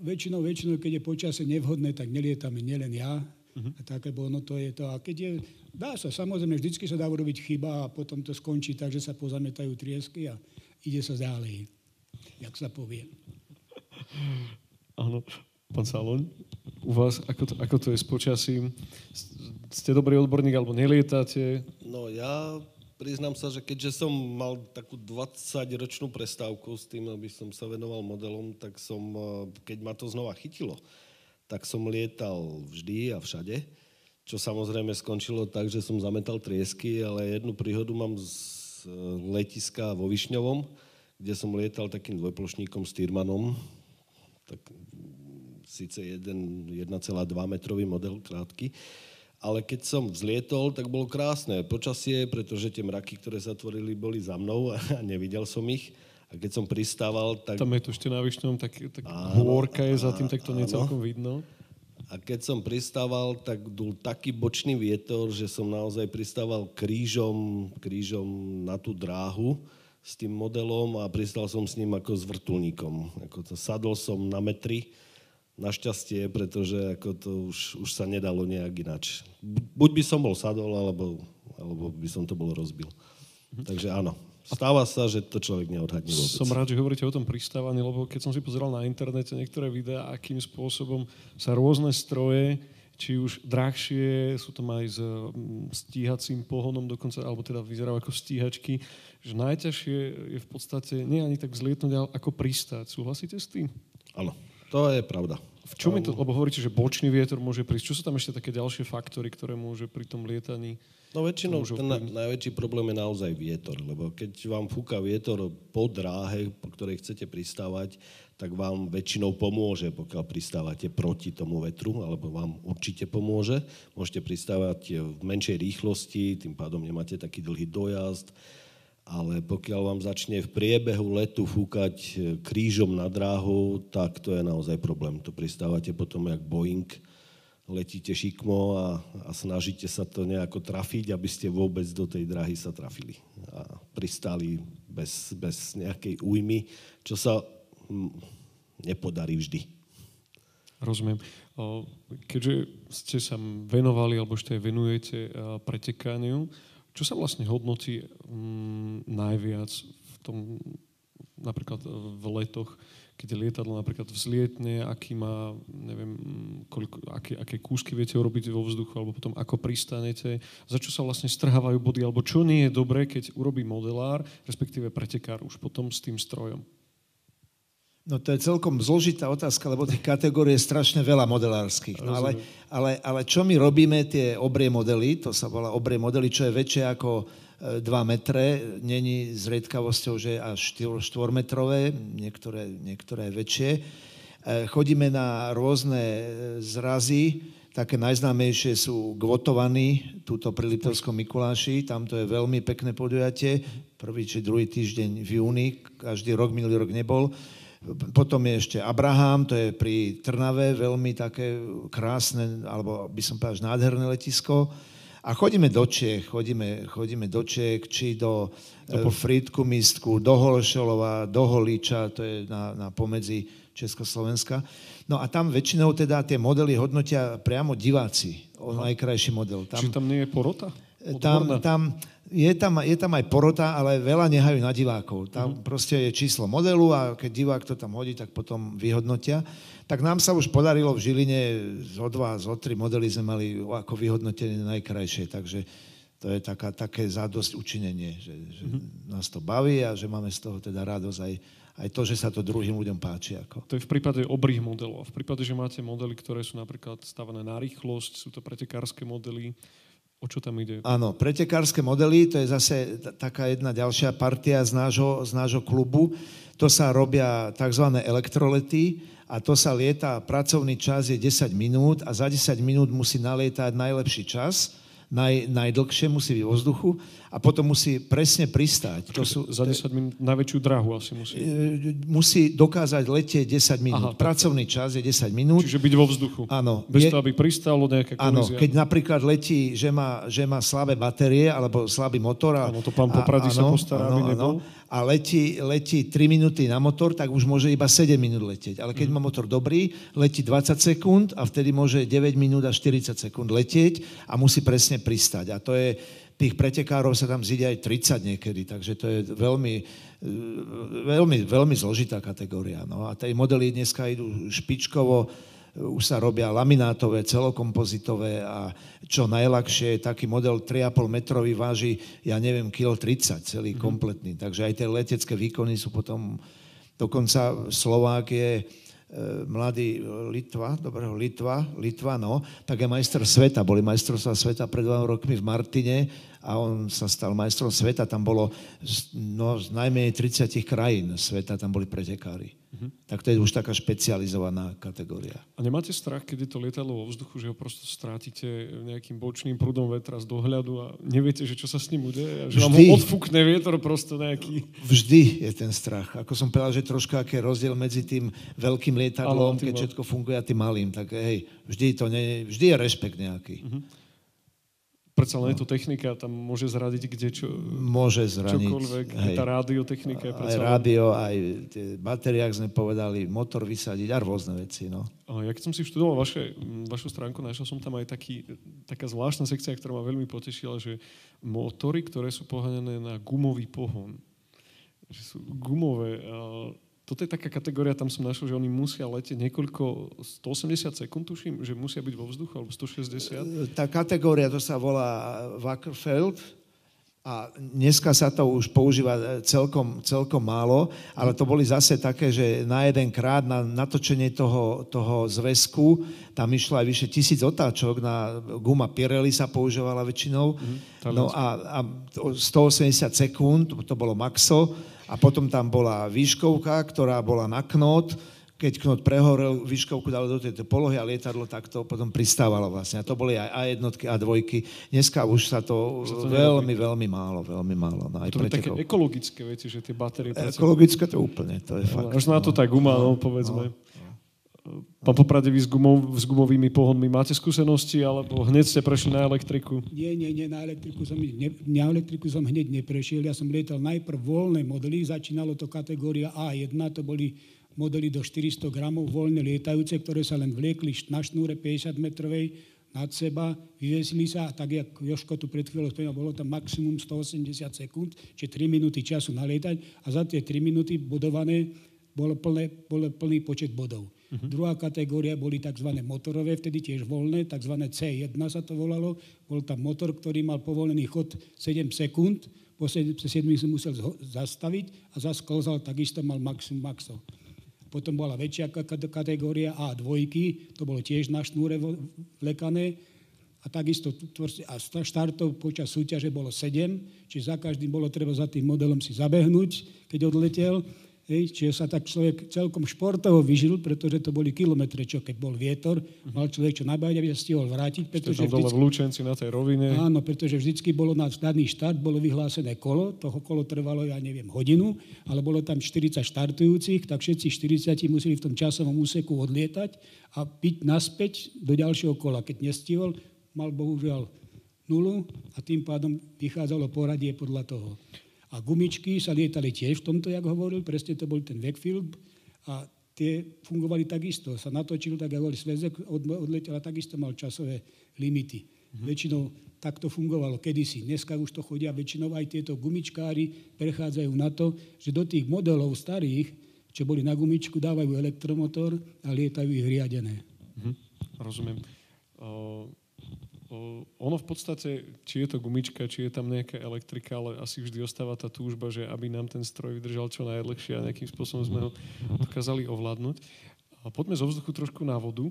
Väčšinou, väčšinou, keď je počasie nevhodné, tak nelietame nielen ja, Uh-huh. A tak, lebo ono to je to. A keď je, dá sa, samozrejme, vždycky sa dá urobiť chyba a potom to skončí tak, že sa pozametajú triesky a ide sa ďalej, jak sa povie. Áno. Pán Salon, u vás, ako to, ako to je s počasím? Ste dobrý odborník alebo nelietate? No ja priznám sa, že keďže som mal takú 20-ročnú prestávku s tým, aby som sa venoval modelom, tak som, eh, keď ma to znova chytilo, tak som lietal vždy a všade, čo samozrejme skončilo tak, že som zametal triesky, ale jednu príhodu mám z e, letiska vo Višňovom, kde som lietal takým dvojplošníkom s Tyrmanom, tak síce 1,2 metrový model krátky, ale keď som vzlietol, tak bolo krásne počasie, pretože tie mraky, ktoré sa tvorili, boli za mnou a nevidel som ich. A keď som pristával, tak... Tam je to ešte na Vyšňom, tak, tak áno, hôrka je za tým, tak to nie celkom vidno. A keď som pristával, tak dul taký bočný vietor, že som naozaj pristával krížom, krížom na tú dráhu s tým modelom a pristal som s ním ako s vrtulníkom. Ako to, sadol som na metri, našťastie, pretože ako to už, už sa nedalo nejak ináč. Buď by som bol sadol, alebo, alebo by som to bol rozbil. Mhm. Takže áno, Stáva sa, že to človek neodhadne vôbec. Som rád, že hovoríte o tom pristávaní, lebo keď som si pozeral na internete niektoré videá, akým spôsobom sa rôzne stroje, či už drahšie, sú tam aj s mm, stíhacím pohonom dokonca, alebo teda vyzerajú ako stíhačky, že najťažšie je v podstate nie ani tak zlietnúť, ale ako pristáť. Súhlasíte s tým? Áno, to je pravda. V čom je to, lebo hovoríte, že bočný vietor môže prísť. Čo sú tam ešte také ďalšie faktory, ktoré môže pri tom lietaní No väčšinou ten na, najväčší problém je naozaj vietor, lebo keď vám fúka vietor po dráhe, po ktorej chcete pristávať, tak vám väčšinou pomôže, pokiaľ pristávate proti tomu vetru, alebo vám určite pomôže. Môžete pristávať v menšej rýchlosti, tým pádom nemáte taký dlhý dojazd, ale pokiaľ vám začne v priebehu letu fúkať krížom na dráhu, tak to je naozaj problém. To pristávate potom jak Boeing, letíte šikmo a, a snažíte sa to nejako trafiť, aby ste vôbec do tej drahy sa trafili a pristáli bez, bez nejakej újmy, čo sa nepodarí vždy. Rozumiem. Keďže ste sa venovali, alebo ešte venujete pretekaniu, čo sa vlastne hodnotí hm, najviac v tom, napríklad v letoch, keď lietadlo napríklad vzlietne, aký má, neviem, koľko, aké, aké kúsky viete urobiť vo vzduchu, alebo potom ako pristanete, za čo sa vlastne strhávajú body, alebo čo nie je dobré, keď urobí modelár, respektíve pretekár už potom s tým strojom. No to je celkom zložitá otázka, lebo tých kategórií je strašne veľa modelárskych. No ale, ale, ale čo my robíme, tie obrie modely, to sa volá obrie modely, čo je väčšie ako 2 metre, není zriedkavosťou, že až 4-metrové, niektoré, niektoré väčšie. E, chodíme na rôzne e, zrazy, také najznámejšie sú Gvotovaní, túto pri Liptovskom Mikuláši, tam to je veľmi pekné podujatie, prvý či druhý týždeň v júni, každý rok, minulý rok nebol. Potom je ešte Abraham, to je pri Trnave, veľmi také krásne, alebo by som povedal, nádherné letisko. A chodíme do Čech, chodíme, chodíme do Čech, či do, e, Frýdku Mistku, do Holešelova, do Holíča, to je na, na pomedzi Československa. No a tam väčšinou teda tie modely hodnotia priamo diváci, o najkrajší model. Tam, Čiže tam nie je porota? Tam, tam, je, tam, je tam aj porota, ale veľa nehajú na divákov. Tam uh-huh. proste je číslo modelu a keď divák to tam hodí, tak potom vyhodnotia tak nám sa už podarilo v Žiline zo dva, zo tri modely sme mali ako vyhodnotené najkrajšie, takže to je taká, také zádosť učinenie, že, že mm-hmm. nás to baví a že máme z toho teda radosť aj, aj to, že sa to druhým ľuďom páči. Ako. To je v prípade obrých modelov. A v prípade, že máte modely, ktoré sú napríklad stavané na rýchlosť, sú to pretekárske modely, O čo tam ide? Áno, pretekárske modely, to je zase taká jedna ďalšia partia z nášho, z nášho klubu. To sa robia tzv. elektrolety a to sa lieta, pracovný čas je 10 minút a za 10 minút musí nalietať najlepší čas, naj, najdlhšie musí byť vo vzduchu a potom musí presne pristáť. To sú, za 10 minút najväčšiu drahu asi musí. E, musí dokázať letieť 10 minút. Aha, Pracovný čas je 10 minút. Čiže byť vo vzduchu. Áno. Bez je, toho, aby pristálo nejaká kolízia. Áno, keď napríklad letí, že má, že má slabé batérie alebo slabý motor. A, áno, to pán Poprady sa postará, áno, aby nebol. Áno, a letí, letí 3 minúty na motor, tak už môže iba 7 minút letieť. Ale keď mm. má motor dobrý, letí 20 sekúnd a vtedy môže 9 minút a 40 sekúnd letieť a musí presne pristať. A to je, tých pretekárov sa tam zíde aj 30 niekedy, takže to je veľmi, veľmi, veľmi zložitá kategória. No a tie modely dneska idú špičkovo, už sa robia laminátové, celokompozitové a čo najľahšie, taký model 3,5 metrový váži, ja neviem, kilo 30, celý mm. kompletný. Takže aj tie letecké výkony sú potom, dokonca Slovák je e, mladý Litva, dobrého Litva, Litva, no, tak je majster sveta, boli majstrovstvá sveta pred dvoma rokmi v Martine a on sa stal majstrom sveta. Tam bolo no, z najmenej 30 krajín sveta, tam boli pretekári. Uh-huh. Tak to je už taká špecializovaná kategória. A nemáte strach, keď je to lietadlo vo vzduchu, že ho prosto strátite nejakým bočným prúdom vetra z dohľadu a neviete, že čo sa s ním udeje? A že Vždy. vám ho odfúkne vietor prosto nejaký... Vždy je ten strach. Ako som povedal, že troška aký je rozdiel medzi tým veľkým lietadlom, keď všetko funguje a tým malým. Tak hej, vždy, to nie, vždy je rešpekt nejaký. Uh-huh predsa len je to technika, tam môže zradiť kde čo... Môže zraniť. Čokoľvek, hej. tá radiotechnika je predsa... Aj rádio, aj tie batériách sme povedali, motor vysadiť a rôzne veci, no. Ja keď som si študoval vaše, vašu stránku, našiel som tam aj taký, taká zvláštna sekcia, ktorá ma veľmi potešila, že motory, ktoré sú poháňané na gumový pohon. Že sú gumové. Toto je taká kategória, tam som našiel, že oni musia letieť niekoľko, 180 sekúnd, tuším, že musia byť vo vzduchu, alebo 160. Tá kategória, to sa volá Wackerfeld, a dneska sa to už používa celkom, celkom málo, ale to boli zase také, že na jeden krát na natočenie toho, toho zväzku tam išlo aj vyše tisíc otáčok, na guma Pirelli sa používala väčšinou, mm, no a, a 180 sekúnd, to bolo maxo, a potom tam bola výškovka, ktorá bola na knot, keď knot prehorel, výškovku dalo do tejto polohy a lietadlo takto potom pristávalo vlastne. A to boli aj A jednotky, A dvojky. Dneska už sa to, sa to veľmi, nerobí. veľmi málo, veľmi málo. No, aj to také ekologické veci, že tie batérie... Ekologické to úplne, to je no, fakt. Až na to no. tá guma, no, povedzme. No. Pán Poprade, vy s, gumov, s gumovými pohonmi máte skúsenosti, alebo hneď ste prešli na elektriku? Nie, nie, nie, na elektriku som, ne, na elektriku som hneď neprešiel. Ja som lietal najprv voľné modely, začínalo to kategória A1, to boli modely do 400 gramov voľne lietajúce, ktoré sa len vliekli na šnúre 50 metrovej nad seba, vyvesili sa a tak, jak Joško tu pred chvíľou spomínal, bolo tam maximum 180 sekúnd, čiže 3 minúty času nalietať a za tie 3 minúty budované bolo, plné, bolo plný počet bodov. Uh-huh. Druhá kategória boli tzv. motorové, vtedy tiež voľné, tzv. C1 sa to volalo. Bol tam motor, ktorý mal povolený chod 7 sekúnd, po 7 si musel zastaviť a zasklzal, takisto mal maximum maxov. Potom bola väčšia kategória A2, to bolo tiež na šnúre vlekané. A takisto a štartov počas súťaže bolo 7, čiže za každým bolo treba za tým modelom si zabehnúť, keď odletel. Hej, čiže sa tak človek celkom športovo vyžil, pretože to boli kilometre, čo keď bol vietor, mal človek čo nabáť, aby sa stihol vrátiť. Pretože Ste tam dole v Lučenci na tej rovine. Áno, pretože vždycky bolo na daný štart, bolo vyhlásené kolo, toho kolo trvalo, ja neviem, hodinu, ale bolo tam 40 štartujúcich, tak všetci 40 museli v tom časovom úseku odlietať a byť naspäť do ďalšieho kola. Keď nestihol, mal bohužiaľ nulu a tým pádom vychádzalo poradie podľa toho. A gumičky sa lietali tiež v tomto, jak hovoril, presne to bol ten Wakefield a tie fungovali takisto. Sa natočil, tak ako svezek odletel a takisto mal časové limity. Mm-hmm. Väčšinou takto fungovalo kedysi. Dneska už to chodia väčšinou aj tieto gumičkári prechádzajú na to, že do tých modelov starých, čo boli na gumičku, dávajú elektromotor a lietajú ich riadené. Mm-hmm. Rozumiem. Uh ono v podstate, či je to gumička, či je tam nejaká elektrika, ale asi vždy ostáva tá túžba, že aby nám ten stroj vydržal čo najdlhšie a nejakým spôsobom sme ho dokázali ovládnuť. Poďme zo vzduchu trošku na vodu,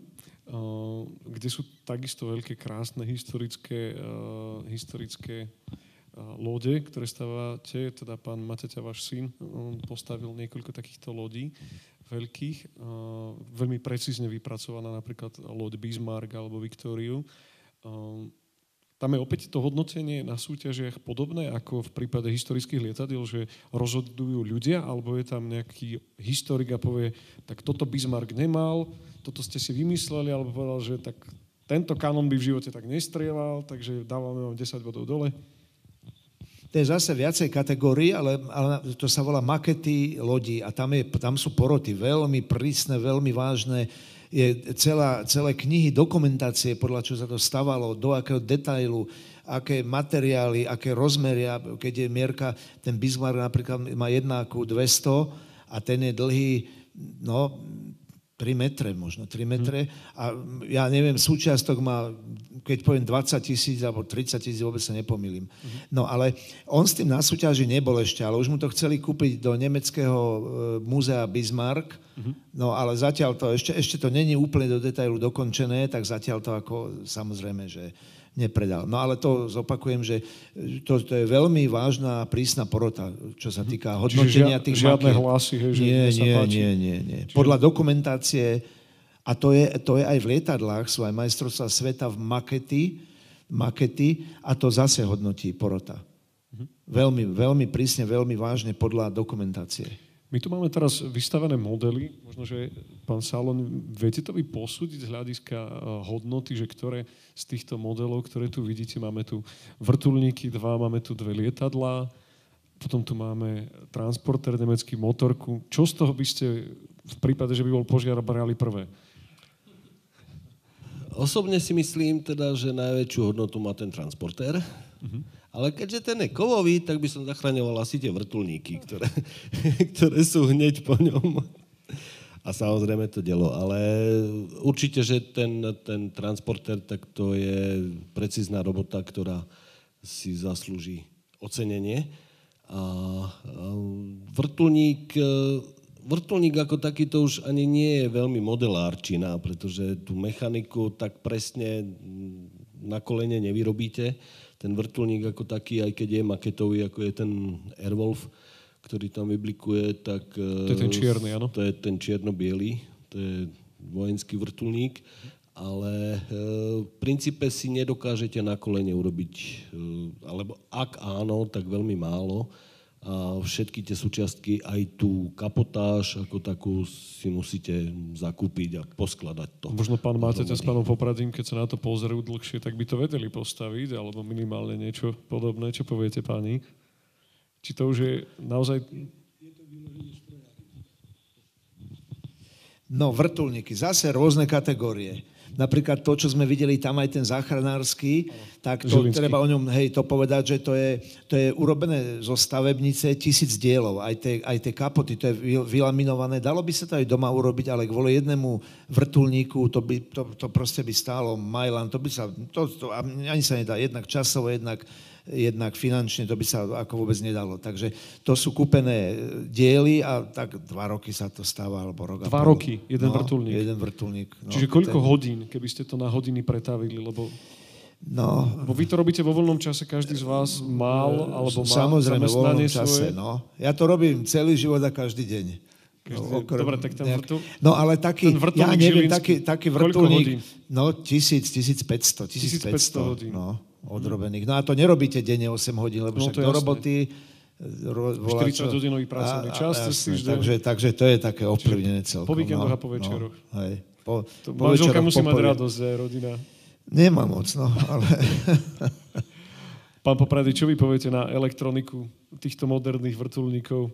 kde sú takisto veľké, krásne historické, historické lode, ktoré stávate, teda pán Mateťa, váš syn, on postavil niekoľko takýchto lodí veľkých, veľmi precízne vypracovaná napríklad loď Bismarck alebo Viktóriu. Ehm, tam je opäť to hodnotenie na súťažiach podobné ako v prípade historických lietadiel, že rozhodujú ľudia, alebo je tam nejaký historik a povie, tak toto Bismarck nemal, toto ste si vymysleli, alebo povedal, že tak tento kanon by v živote tak nestrieľal, takže dávame vám 10 bodov dole. To je zase viacej kategórií, ale, ale to sa volá makety lodí a tam, je, tam sú poroty veľmi prísne, veľmi vážne je celá, celé knihy, dokumentácie, podľa čo sa to stavalo, do akého detailu, aké materiály, aké rozmery, keď je mierka, ten Bismarck napríklad má 1 ku 200 a ten je dlhý, no, 3 metre možno, 3 metre. A ja neviem, súčiastok má, keď poviem 20 tisíc alebo 30 tisíc, vôbec sa nepomýlim. No ale on s tým na súťaži nebol ešte, ale už mu to chceli kúpiť do nemeckého e, múzea Bismarck, no ale zatiaľ to, ešte, ešte to není úplne do detailu dokončené, tak zatiaľ to ako samozrejme, že nepredal. No ale to zopakujem, že to, to je veľmi vážna prísna porota, čo sa týka hodnotenia žia, tých žiadne makiet. hlasy, hej, že nie, nie, nie, nie, nie. Čiže... Podľa dokumentácie, a to je, to je aj v lietadlách, sú aj majstrovstvá sveta v makety, makety a to zase hodnotí porota. Mhm. Veľmi, veľmi prísne, veľmi vážne podľa dokumentácie. My tu máme teraz vystavené modely, možno, že pán Salon, viete to vy posúdiť z hľadiska eh, hodnoty, že ktoré z týchto modelov, ktoré tu vidíte, máme tu vrtulníky dva, máme tu dve lietadlá, potom tu máme transporter, nemecký motorku. Čo z toho by ste v prípade, že by bol požiar, brali prvé? Osobne si myslím teda, že najväčšiu hodnotu má ten transportér. Uh-huh. Ale keďže ten je kovový, tak by som zachraňoval asi tie vrtulníky, ktoré, ktoré sú hneď po ňom. A samozrejme to delo. Ale určite, že ten, ten transporter, tak to je precízna robota, ktorá si zaslúži ocenenie. A, vrtulník, vrtulník ako taký to už ani nie je veľmi modelárčina, pretože tú mechaniku tak presne na kolene nevyrobíte ten vrtulník ako taký, aj keď je maketový, ako je ten Airwolf, ktorý tam vyblikuje, tak... To je ten čierny, áno? To je ten čierno-bielý, to je vojenský vrtulník, ale e, v princípe si nedokážete na kolene urobiť, e, alebo ak áno, tak veľmi málo všetky tie súčiastky, aj tú kapotáž ako takú si musíte zakúpiť a poskladať to. Možno pán máte s pánom Popradím, keď sa na to pozerajú dlhšie, tak by to vedeli postaviť, alebo minimálne niečo podobné. Čo poviete páni? Či to už je naozaj... No, vrtulníky, zase rôzne kategórie. Napríklad to, čo sme videli tam aj ten záchranársky, tak to Žilinský. treba o ňom hej, to povedať, že to je, to je urobené zo stavebnice tisíc dielov, aj tie, aj tie kapoty, to je vylaminované. Dalo by sa to aj doma urobiť, ale kvôli jednému vrtulníku to, by, to, to proste by stálo majlan, to by sa, to, to ani sa nedá, jednak časovo, jednak jednak finančne to by sa ako vôbec nedalo. Takže to sú kúpené diely a tak dva roky sa to stáva, alebo rok Dva roky, jeden no, vrtulník. Jeden vrtulník. No, Čiže koľko ten... hodín, keby ste to na hodiny pretavili, lebo... No, Bo vy to robíte vo voľnom čase, každý z vás mal alebo má Samozrejme, vo voľnom čase, no. Ja to robím celý život a každý deň. Každý, no, okrem, dobre, tak ten nejak... vrtul... No ale taký, ja neviem, taký, taký vrtulník, no tisíc, tisíc päťsto, tisíc päťsto hodín. No odrobených. No a to nerobíte denne 8 hodín, lebo no, však do roboty... Ro, 40 hodinový pracovný čas a, jasne, takže, takže to je také ovplyvnené celkom. Po víkendoch no, a po večeroch. No, hej. Po, to po manželka musí mať radosť, že rodina. Nemá moc, no, ale... Pán Poprady, čo vy poviete na elektroniku týchto moderných vrtulníkov?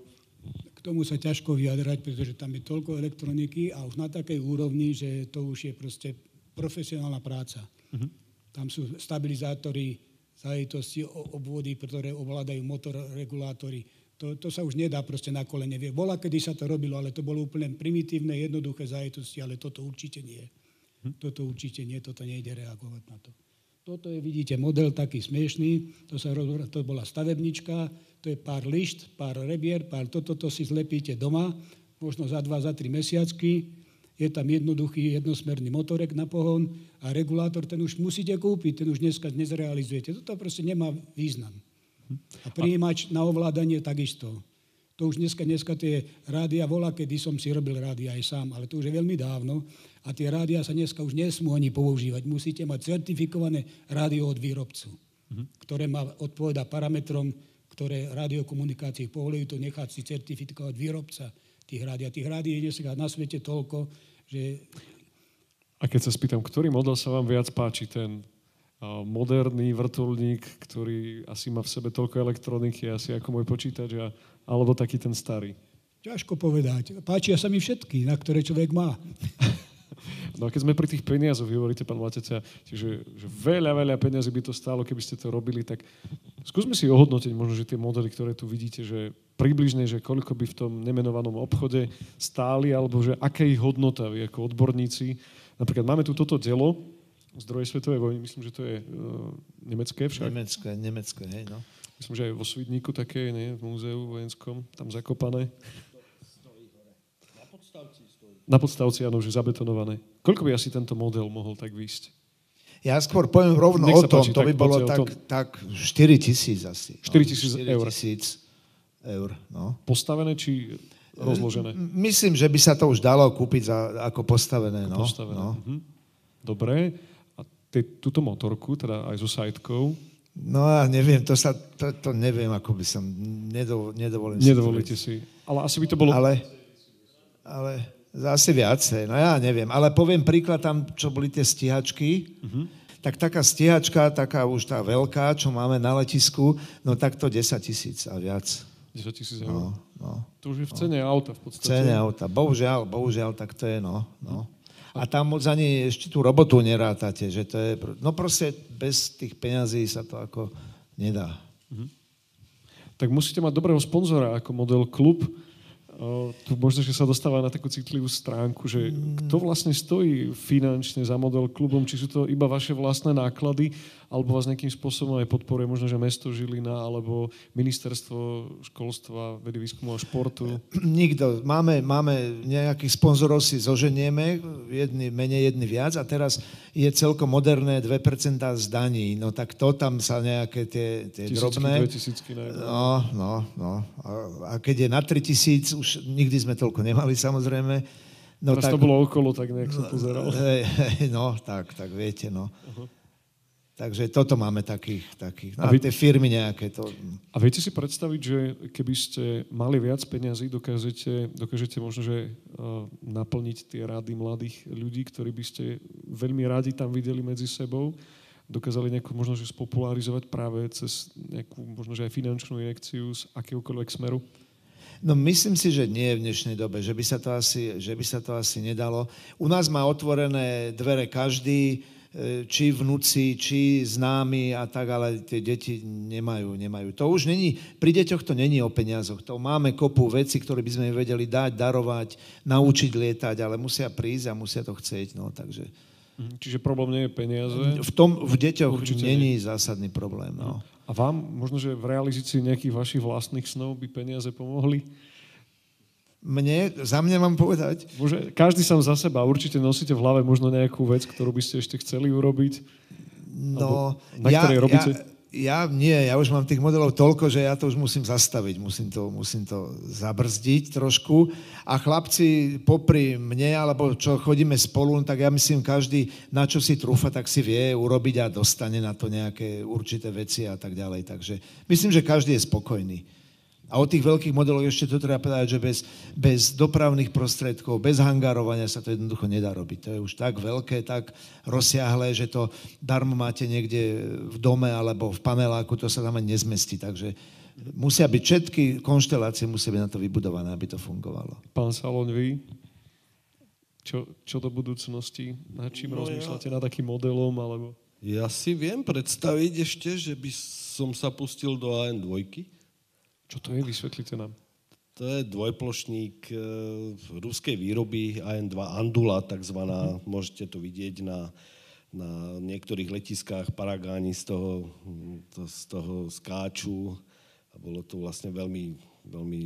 K tomu sa ťažko vyjadrať, pretože tam je toľko elektroniky a už na takej úrovni, že to už je proste profesionálna práca. Uh-huh. Tam sú stabilizátory, záležitosti, obvody, ktoré ovládajú motor, regulátory. To, to sa už nedá proste na kolene. Bola, kedy sa to robilo, ale to bolo úplne primitívne, jednoduché záležitosti, ale toto určite nie. Hm? Toto určite nie, toto nejde reagovať na to. Toto je, vidíte, model taký smiešný, to, sa, to bola stavebnička, to je pár lišt, pár rebier, pár toto to si zlepíte doma, možno za dva, za tri mesiacky, je tam jednoduchý jednosmerný motorek na pohon a regulátor, ten už musíte kúpiť, ten už dneska nezrealizujete. Toto proste nemá význam. A prijímač na ovládanie takisto. To už dneska, dneska tie rádia volá, kedy som si robil rádia aj sám, ale to už je veľmi dávno a tie rádia sa dneska už nesmú ani používať. Musíte mať certifikované rádio od výrobcu, ktoré má odpoveda parametrom, ktoré radiokomunikácie povolujú, to nechať si certifikovať výrobca tých rádií. A tých rádií je dneska na svete toľko, že... A keď sa spýtam, ktorý model sa vám viac páči, ten moderný vrtulník, ktorý asi má v sebe toľko elektroniky, asi ako môj počítač, a, alebo taký ten starý? Ťažko povedať. Páčia sa mi všetky, na ktoré človek má. No a keď sme pri tých peniazoch, vy hovoríte, pán Mateca, že, že veľa, veľa peniazy by to stálo, keby ste to robili, tak skúsme si ohodnotiť možno, že tie modely, ktoré tu vidíte, že približne, že koľko by v tom nemenovanom obchode stáli, alebo že aké ich hodnota vy ako odborníci. Napríklad máme tu toto dielo z druhej svetovej vojny, myslím, že to je uh, nemecké však. Nemecké, nemecké, hej, no. Myslím, že aj vo Svidníku také, nie, v múzeu vojenskom, tam zakopané. Na podstavci, áno, že zabetonované. Koľko by asi tento model mohol tak výjsť? Ja skôr poviem rovno o tom, páči, to by bolo tak, tak 4 tisíc asi. 4 no, tisíc no, eur. tisíc eur, no. Postavené či rozložené? Myslím, že by sa to už dalo kúpiť za, ako postavené. No. Postavené. No. Mhm. Dobre. A te, túto motorku, teda aj so sajtkou, No a neviem, to sa, to, to neviem, ako by som, nedov, nedovolím Nedovolíte si. Ale asi by to bolo... Ale, ale zase viacej, no ja neviem. Ale poviem príklad tam, čo boli tie stíhačky. Uh-huh. Tak taká stíhačka, taká už tá veľká, čo máme na letisku, no tak to 10 tisíc a viac. 10 tisíc eur. No, no. To už je v cene no. auta v podstate. V cene auta. Bohužiaľ, bohužiaľ, tak to je, no. no. A tam moc ani ešte tú robotu nerátate, že to je... No proste bez tých peňazí sa to ako nedá. Uh-huh tak musíte mať dobrého sponzora ako model klub. Tu možno, že sa dostáva na takú citlivú stránku, že kto vlastne stojí finančne za model klubom, či sú to iba vaše vlastné náklady, alebo vás nejakým spôsobom aj podporuje možno, že mesto Žilina alebo ministerstvo školstva, vedy, výskumu a športu? Nikto. Máme, máme nejakých sponzorov si zoženieme, jedni menej, jedni viac a teraz je celkom moderné 2% z daní. No tak to tam sa nejaké tie, tie tisícky, drobné... tisícky, no, no, no. A, keď je na 3000, už nikdy sme toľko nemali samozrejme, No, Teraz tak, to bolo okolo, tak nejak som pozeral. Hej, hej, no, tak, tak viete, no. Uh-huh. Takže toto máme takých, takých no, a, vy, tie firmy nejaké. To... A viete si predstaviť, že keby ste mali viac peňazí, dokážete, dokážete možno, že uh, naplniť tie rády mladých ľudí, ktorí by ste veľmi radi tam videli medzi sebou, dokázali nejako možno, že spopularizovať práve cez nejakú možno, že aj finančnú injekciu z akéhokoľvek smeru? No myslím si, že nie v dnešnej dobe, že by sa to asi, že by sa to asi nedalo. U nás má otvorené dvere každý, E, či vnúci, či známi a tak, ale tie deti nemajú, nemajú. To už není, pri deťoch to není o peniazoch. To máme kopu veci, ktoré by sme vedeli dať, darovať, naučiť lietať, ale musia prísť a musia to chcieť. No, takže... Mhm, čiže problém nie je peniaze? V, tom, v deťoch Určite není nie. zásadný problém. No. A vám možno, že v realizácii nejakých vašich vlastných snov by peniaze pomohli? Mne, za mňa mám povedať? Bože, každý sám za seba. Určite nosíte v hlave možno nejakú vec, ktorú by ste ešte chceli urobiť. No, na ja, ktorej robíte? Ja, ja nie, ja už mám tých modelov toľko, že ja to už musím zastaviť, musím to, musím to zabrzdiť trošku. A chlapci popri mne, alebo čo chodíme spolu, tak ja myslím, každý na čo si trúfa, tak si vie urobiť a dostane na to nejaké určité veci a tak ďalej. Takže myslím, že každý je spokojný. A o tých veľkých modeloch ešte to treba povedať, že bez, bez dopravných prostriedkov, bez hangárovania sa to jednoducho nedá robiť. To je už tak veľké, tak rozsiahlé, že to darmo máte niekde v dome alebo v paneláku, to sa tam ani nezmestí. Takže musia byť všetky konštelácie, musia byť na to vybudované, aby to fungovalo. Pán Salon, vy? Čo, čo do budúcnosti? Na čím no rozmýšľate? Ja... Na takým modelom? Alebo... Ja si viem predstaviť ešte, že by som sa pustil do AN2 čo to je? Vysvetlite nám. To je dvojplošník e, ruskej výroby AN2 Andula, takzvaná. Mm-hmm. Môžete to vidieť na, na niektorých letiskách. Paragáni z toho, to, z toho skáču. A bolo to vlastne veľmi, veľmi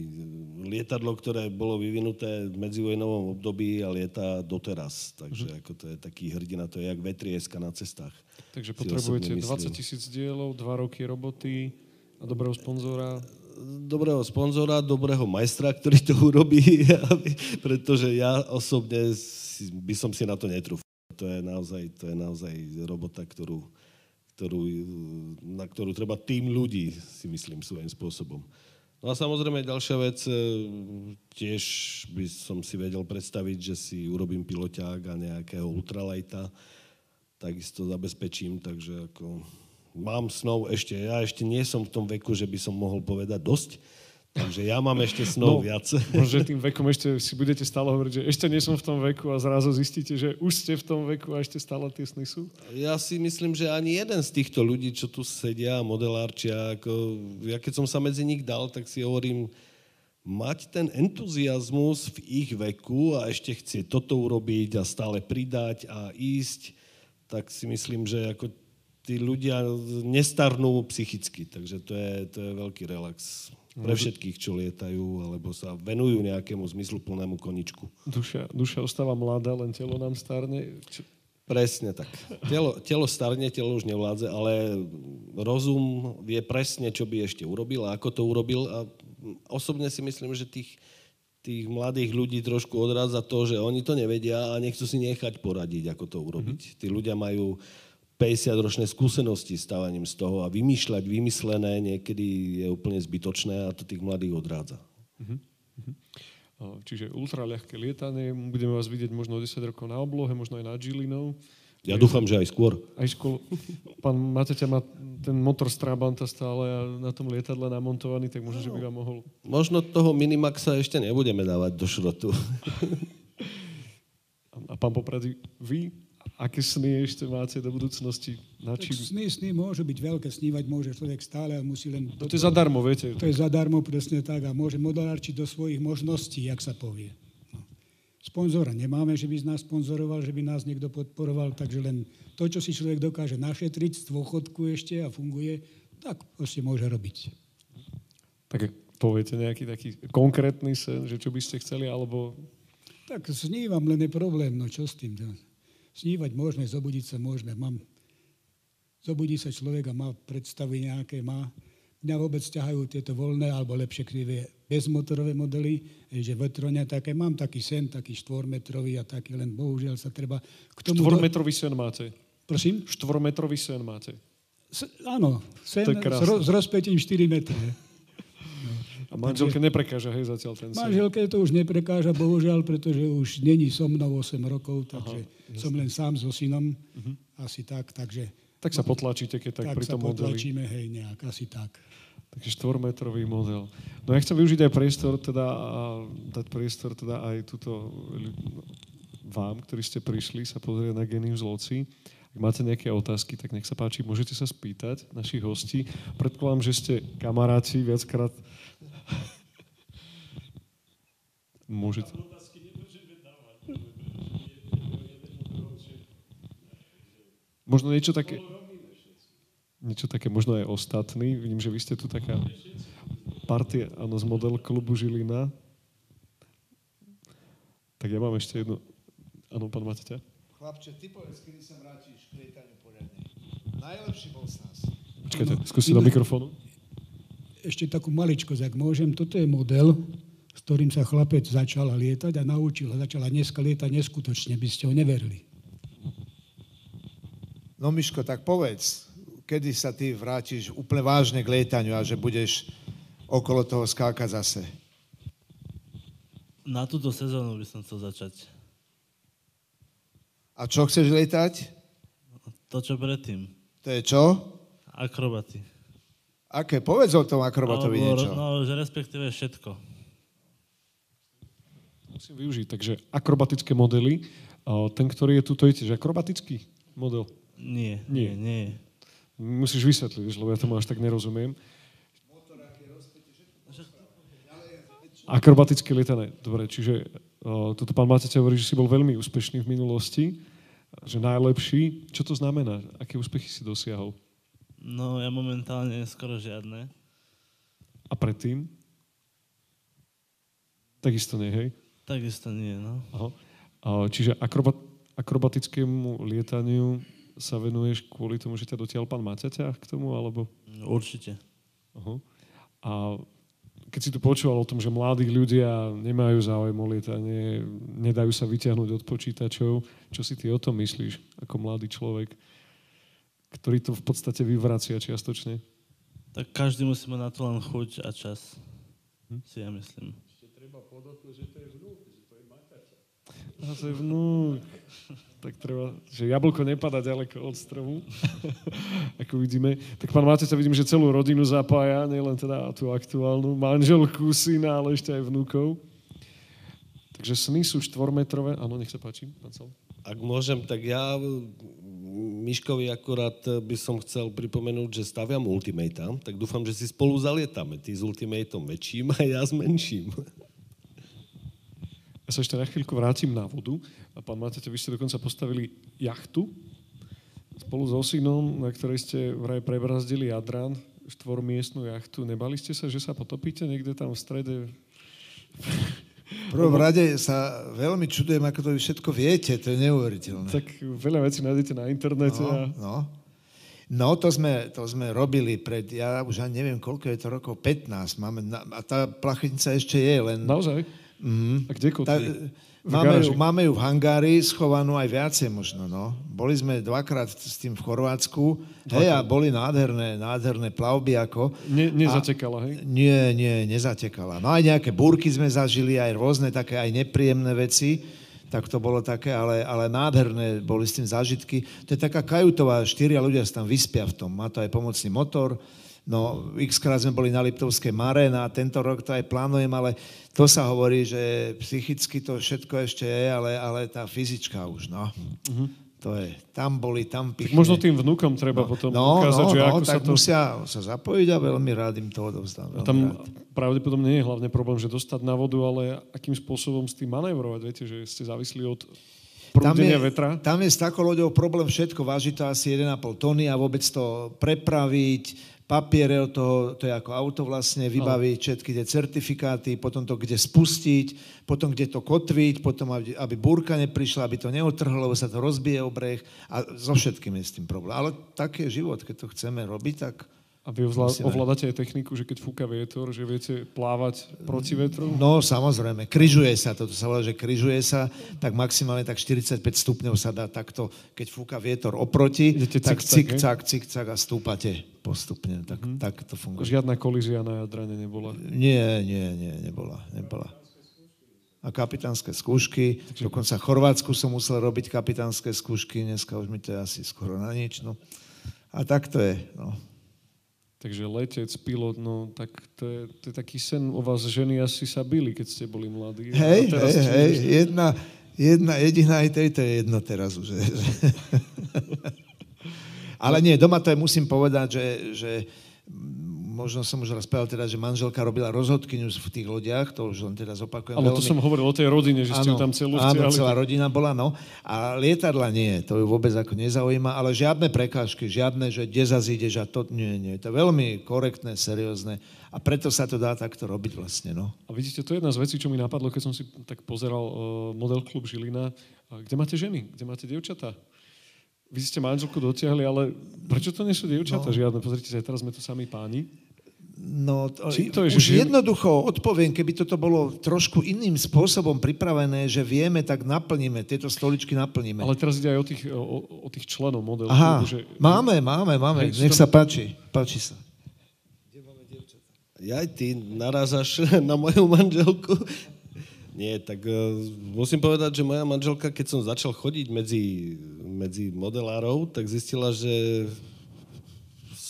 lietadlo, ktoré bolo vyvinuté v medzivojnovom období a lieta doteraz. Takže mm-hmm. ako to je taký hrdina, to je jak vetrieska na cestách. Takže potrebujete 20 tisíc dielov, 2 roky roboty a dobrého sponzora dobrého sponzora, dobrého majstra, ktorý to urobí, pretože ja osobne by som si na to netrúfal. To je naozaj, to je naozaj robota, ktorú, ktorú, na ktorú treba tým ľudí, si myslím, svojím spôsobom. No a samozrejme ďalšia vec, e, tiež by som si vedel predstaviť, že si urobím piloťák a nejakého ultralighta, takisto zabezpečím, takže ako mám snov ešte, ja ešte nie som v tom veku, že by som mohol povedať dosť, takže ja mám ešte snov no, viac. Možno tým vekom ešte si budete stále hovoriť, že ešte nie som v tom veku a zrazu zistíte, že už ste v tom veku a ešte stále tie sny sú? Ja si myslím, že ani jeden z týchto ľudí, čo tu sedia modelárčia, ako, ja keď som sa medzi nich dal, tak si hovorím, mať ten entuziasmus v ich veku a ešte chcieť toto urobiť a stále pridať a ísť, tak si myslím, že ako tí ľudia nestarnú psychicky, takže to je, to je veľký relax pre všetkých, čo lietajú alebo sa venujú nejakému zmysluplnému koničku. Duša, duša ostáva mladá, len telo nám starne. Čo... Presne tak. Telo, telo starne, telo už nevládze, ale rozum vie presne, čo by ešte urobil a ako to urobil. A osobne si myslím, že tých, tých mladých ľudí trošku odrádza to, že oni to nevedia a nechcú si nechať poradiť, ako to urobiť. Mm-hmm. Tí ľudia majú 50-ročné skúsenosti stávaním z toho a vymýšľať vymyslené niekedy je úplne zbytočné a to tých mladých odrádza. Uh-huh. Čiže ultraľahké lietanie, budeme vás vidieť možno o 10 rokov na oblohe, možno aj nad Žilinou. Ja dúfam, že aj skôr. Aj skôr. Pán Mateťa má ten motor z Trabanta stále na tom lietadle namontovaný, tak možno, že by vám mohol... Možno toho Minimaxa ešte nebudeme dávať do šrotu. A pán Poprady, vy aké sny ešte máte do budúcnosti? Na čím? Sny, sny môžu byť veľké, snívať môže človek stále, ale musí len... To, to je zadarmo, viete? To je zadarmo, presne tak, a môže modelárčiť do svojich možností, jak sa povie. No. Sponzora nemáme, že by nás sponzoroval, že by nás niekto podporoval, takže len to, čo si človek dokáže našetriť z dôchodku ešte a funguje, tak proste môže robiť. Tak poviete nejaký taký konkrétny sen, že čo by ste chceli, alebo... Tak snívam, len je problém, no čo s tým? Snívať môžeme, zobudiť sa môžeme. Mám, zobudí sa človek a má predstavy nejaké, má. Mňa vôbec ťahajú tieto voľné, alebo lepšie krivé bezmotorové modely, že vetroňa také. Mám taký sen, taký štvormetrový a taký, len bohužiaľ sa treba k tomu... Štvormetrový sen máte? Prosím? Štvormetrový sen máte? S, áno, sen s, ro, s rozpetím 4 metre. A manželke neprekáža, hej, zatiaľ ten sen. Manželke to už neprekáža, bohužiaľ, pretože už není so mnou 8 rokov, takže Aha, som len sám so synom, uh-huh. asi tak, takže... Tak sa potlačíte, keď tak, tak pri tom modeli. Tak sa potlačíme, hej, nejak, asi tak. Takže štvormetrový model. No ja chcem využiť aj priestor, teda, a dať priestor teda aj túto vám, ktorí ste prišli sa pozrieť na Genius Loci. Ak máte nejaké otázky, tak nech sa páči, môžete sa spýtať našich hostí. Predpokladám, že ste kamaráti, viackrát Môžete. Možno niečo také, niečo také, možno aj ostatný. Vidím, že vy ste tu taká partia, áno, z model klubu Žilina. Tak ja mám ešte jednu. Áno, pán Mateťa. Chlapče, ty povedz, kedy sa vrátiš k lietaniu poriadne. Najlepší bol z nás. Počkajte, skúsi do mikrofónu ešte takú maličkosť, ak môžem. Toto je model, s ktorým sa chlapec začal lietať a naučil a začala dneska lietať neskutočne, by ste ho neverili. No Miško, tak povedz, kedy sa ty vrátiš úplne vážne k lietaniu a že budeš okolo toho skákať zase? Na túto sezónu by som chcel začať. A čo chceš lietať? To, čo predtým. To je čo? Akrobaty. Aké? Povedz o tom akrobatovi Alebo, niečo. No, že respektíve všetko. Musím využiť. Takže akrobatické modely. Ten, ktorý je tu, to je tiež akrobatický model? Nie, nie, nie. Musíš vysvetliť, lebo ja tomu až tak nerozumiem. Akrobatické lietané. Dobre, čiže uh, toto pán Mateťa hovorí, že si bol veľmi úspešný v minulosti, že najlepší. Čo to znamená? Aké úspechy si dosiahol? No, ja momentálne skoro žiadne. A predtým? Takisto nie, hej? Takisto nie, no. Aha. Čiže akrobat, akrobatickému lietaniu sa venuješ kvôli tomu, že ťa dotiaľ pán Maťaťa k tomu, alebo? Určite. Aha. A keď si tu počúval o tom, že mladí ľudia nemajú záujem o lietanie, nedajú sa vyťahnuť od počítačov, čo si ty o tom myslíš ako mladý človek? Ktorý to v podstate vyvracia čiastočne? Tak každý musí mať na to len chuť a čas. Hm? Si ja myslím. Ešte treba podotknúť, že to je vnúk, že to je makača. A to je vnúk. tak treba, že jablko nepada ďaleko od stromu, ako vidíme. Tak pán Máte sa vidím, že celú rodinu zapája, nielen teda tú aktuálnu manželku, syna, ale ešte aj vnúkov. Takže sny sú štvormetrové. Áno, nech sa páči, pán Sal. Ak môžem, tak ja Miškovi akurát by som chcel pripomenúť, že staviam Ultimate, tak dúfam, že si spolu zalietame. Ty s Ultimateom väčším a ja s menším. Ja sa ešte na chvíľku vrátim na vodu. A pán Matete, vy ste dokonca postavili jachtu spolu so synom, na ktorej ste vraj prebrazdili Jadran, štvormiestnú jachtu. Nebali ste sa, že sa potopíte niekde tam v strede prvom rade sa veľmi čudujem, ako to vy všetko viete, to je neuveriteľné. Tak veľa vecí nájdete na internete. No, a... no. no to, sme, to sme robili pred, ja už ani neviem, koľko je to rokov, 15 máme, a tá plachetnica ešte je, len... Naozaj? Mm-hmm. A kde kotví? Ta, Máme ju, máme ju v hangári, schovanú aj viacej možno, no. Boli sme dvakrát s tým v Chorvátsku, dvakrát. hej, a boli nádherné, nádherné plavby, ako. Ne, nezatekala, hej? Nie, nie, nezatekala. No aj nejaké búrky sme zažili, aj rôzne také, aj nepríjemné veci, tak to bolo také, ale, ale nádherné boli s tým zážitky. To je taká kajutová, štyria ľudia sa tam vyspia v tom. Má to aj pomocný motor, No, x krát sme boli na Liptovskej Mare, na tento rok to aj plánujem, ale to sa hovorí, že psychicky to všetko ešte je, ale, ale tá fyzička už, no. Uh-huh. To je, tam boli, tam pichne. Tak možno tým vnúkom treba no, potom no, ukázať, no, že no, ako tak sa to... musia sa zapojiť a veľmi rád im to odovzdám. Tam rád. pravdepodobne nie je hlavne problém, že dostať na vodu, ale akým spôsobom s tým manévrovať. Viete, že ste závislí od tam je, vetra? Tam je s takou loďou problém všetko. Váži to asi 1,5 tony a vôbec to prepraviť, papiere od toho, to je ako auto vlastne, vybaviť všetky tie certifikáty, potom to kde spustiť, potom kde to kotviť, potom aby, aby búrka neprišla, aby to neotrhlo, lebo sa to rozbije obreh a so všetkým je s tým problém. Ale tak je život, keď to chceme robiť, tak a vy ovládate aj techniku, že keď fúka vietor, že viete plávať proti vetru? No, samozrejme. Kryžuje sa, toto sa volá, že kryžuje sa, tak maximálne tak 45 stupňov sa dá takto, keď fúka vietor oproti, Idete tak cik-cak, cik-cak a stúpate postupne. Tak, mm-hmm. tak to funguje. Žiadna kolízia na jadrane nebola? Nie, nie, nie, nebola. nebola. A kapitánske skúšky, Takže... dokonca v Chorvátsku som musel robiť kapitánske skúšky, dneska už mi to je asi skoro na nič. No. A tak to je. No. Takže letec, pilot, no tak to je, to je taký sen o vás. Ženy asi sa byli, keď ste boli mladí. Hej, hej, hej, jedna, jedna jediná aj to je jedno teraz už. Ale nie, doma to je, musím povedať, že, že možno som už rozprával teda, že manželka robila rozhodkyňu v tých lodiach, to už len teraz opakujem. Ale to som hovoril o tej rodine, že ste tam celú Áno, celá rodina bola, no. A lietadla nie, to ju vôbec ako nezaujíma, ale žiadne prekážky, žiadne, že kde zase ideš a to, nie, nie. To je veľmi korektné, seriózne a preto sa to dá takto robiť vlastne, no. A vidíte, to je jedna z vecí, čo mi napadlo, keď som si tak pozeral uh, model klub Žilina. Kde máte ženy? Kde máte dievčatá? Vy ste manželku dotiahli, ale prečo to nie sú dievčatá no. žiadne? Pozrite sa, teraz sme tu sami páni. No, to, to je, už že... jednoducho odpoviem, keby toto bolo trošku iným spôsobom pripravené, že vieme, tak naplníme, tieto stoličky naplníme. Ale teraz ide aj o tých, o, o tých členov modelu. Aha, že... máme, máme, máme, hej, nech sa páči, páči sa. Ja aj ty narázaš na moju manželku. Nie, tak uh, musím povedať, že moja manželka, keď som začal chodiť medzi, medzi modelárov, tak zistila, že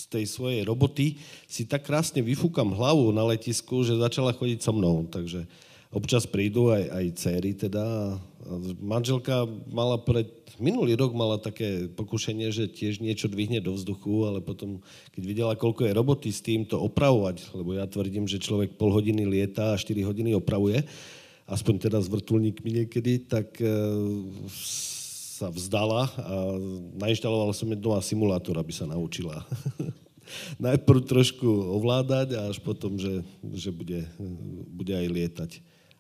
tej svojej roboty si tak krásne vyfúkam hlavu na letisku, že začala chodiť so mnou. Takže občas prídu aj, aj céry teda. Manželka mala pred, minulý rok mala také pokušenie, že tiež niečo dvihne do vzduchu, ale potom, keď videla, koľko je roboty s tým to opravovať, lebo ja tvrdím, že človek pol hodiny lieta a 4 hodiny opravuje, aspoň teda s vrtulníkmi niekedy, tak e, sa vzdala a nainštaloval som jej doma simulátor, aby sa naučila. Najprv trošku ovládať a až potom, že, že bude, bude aj lietať.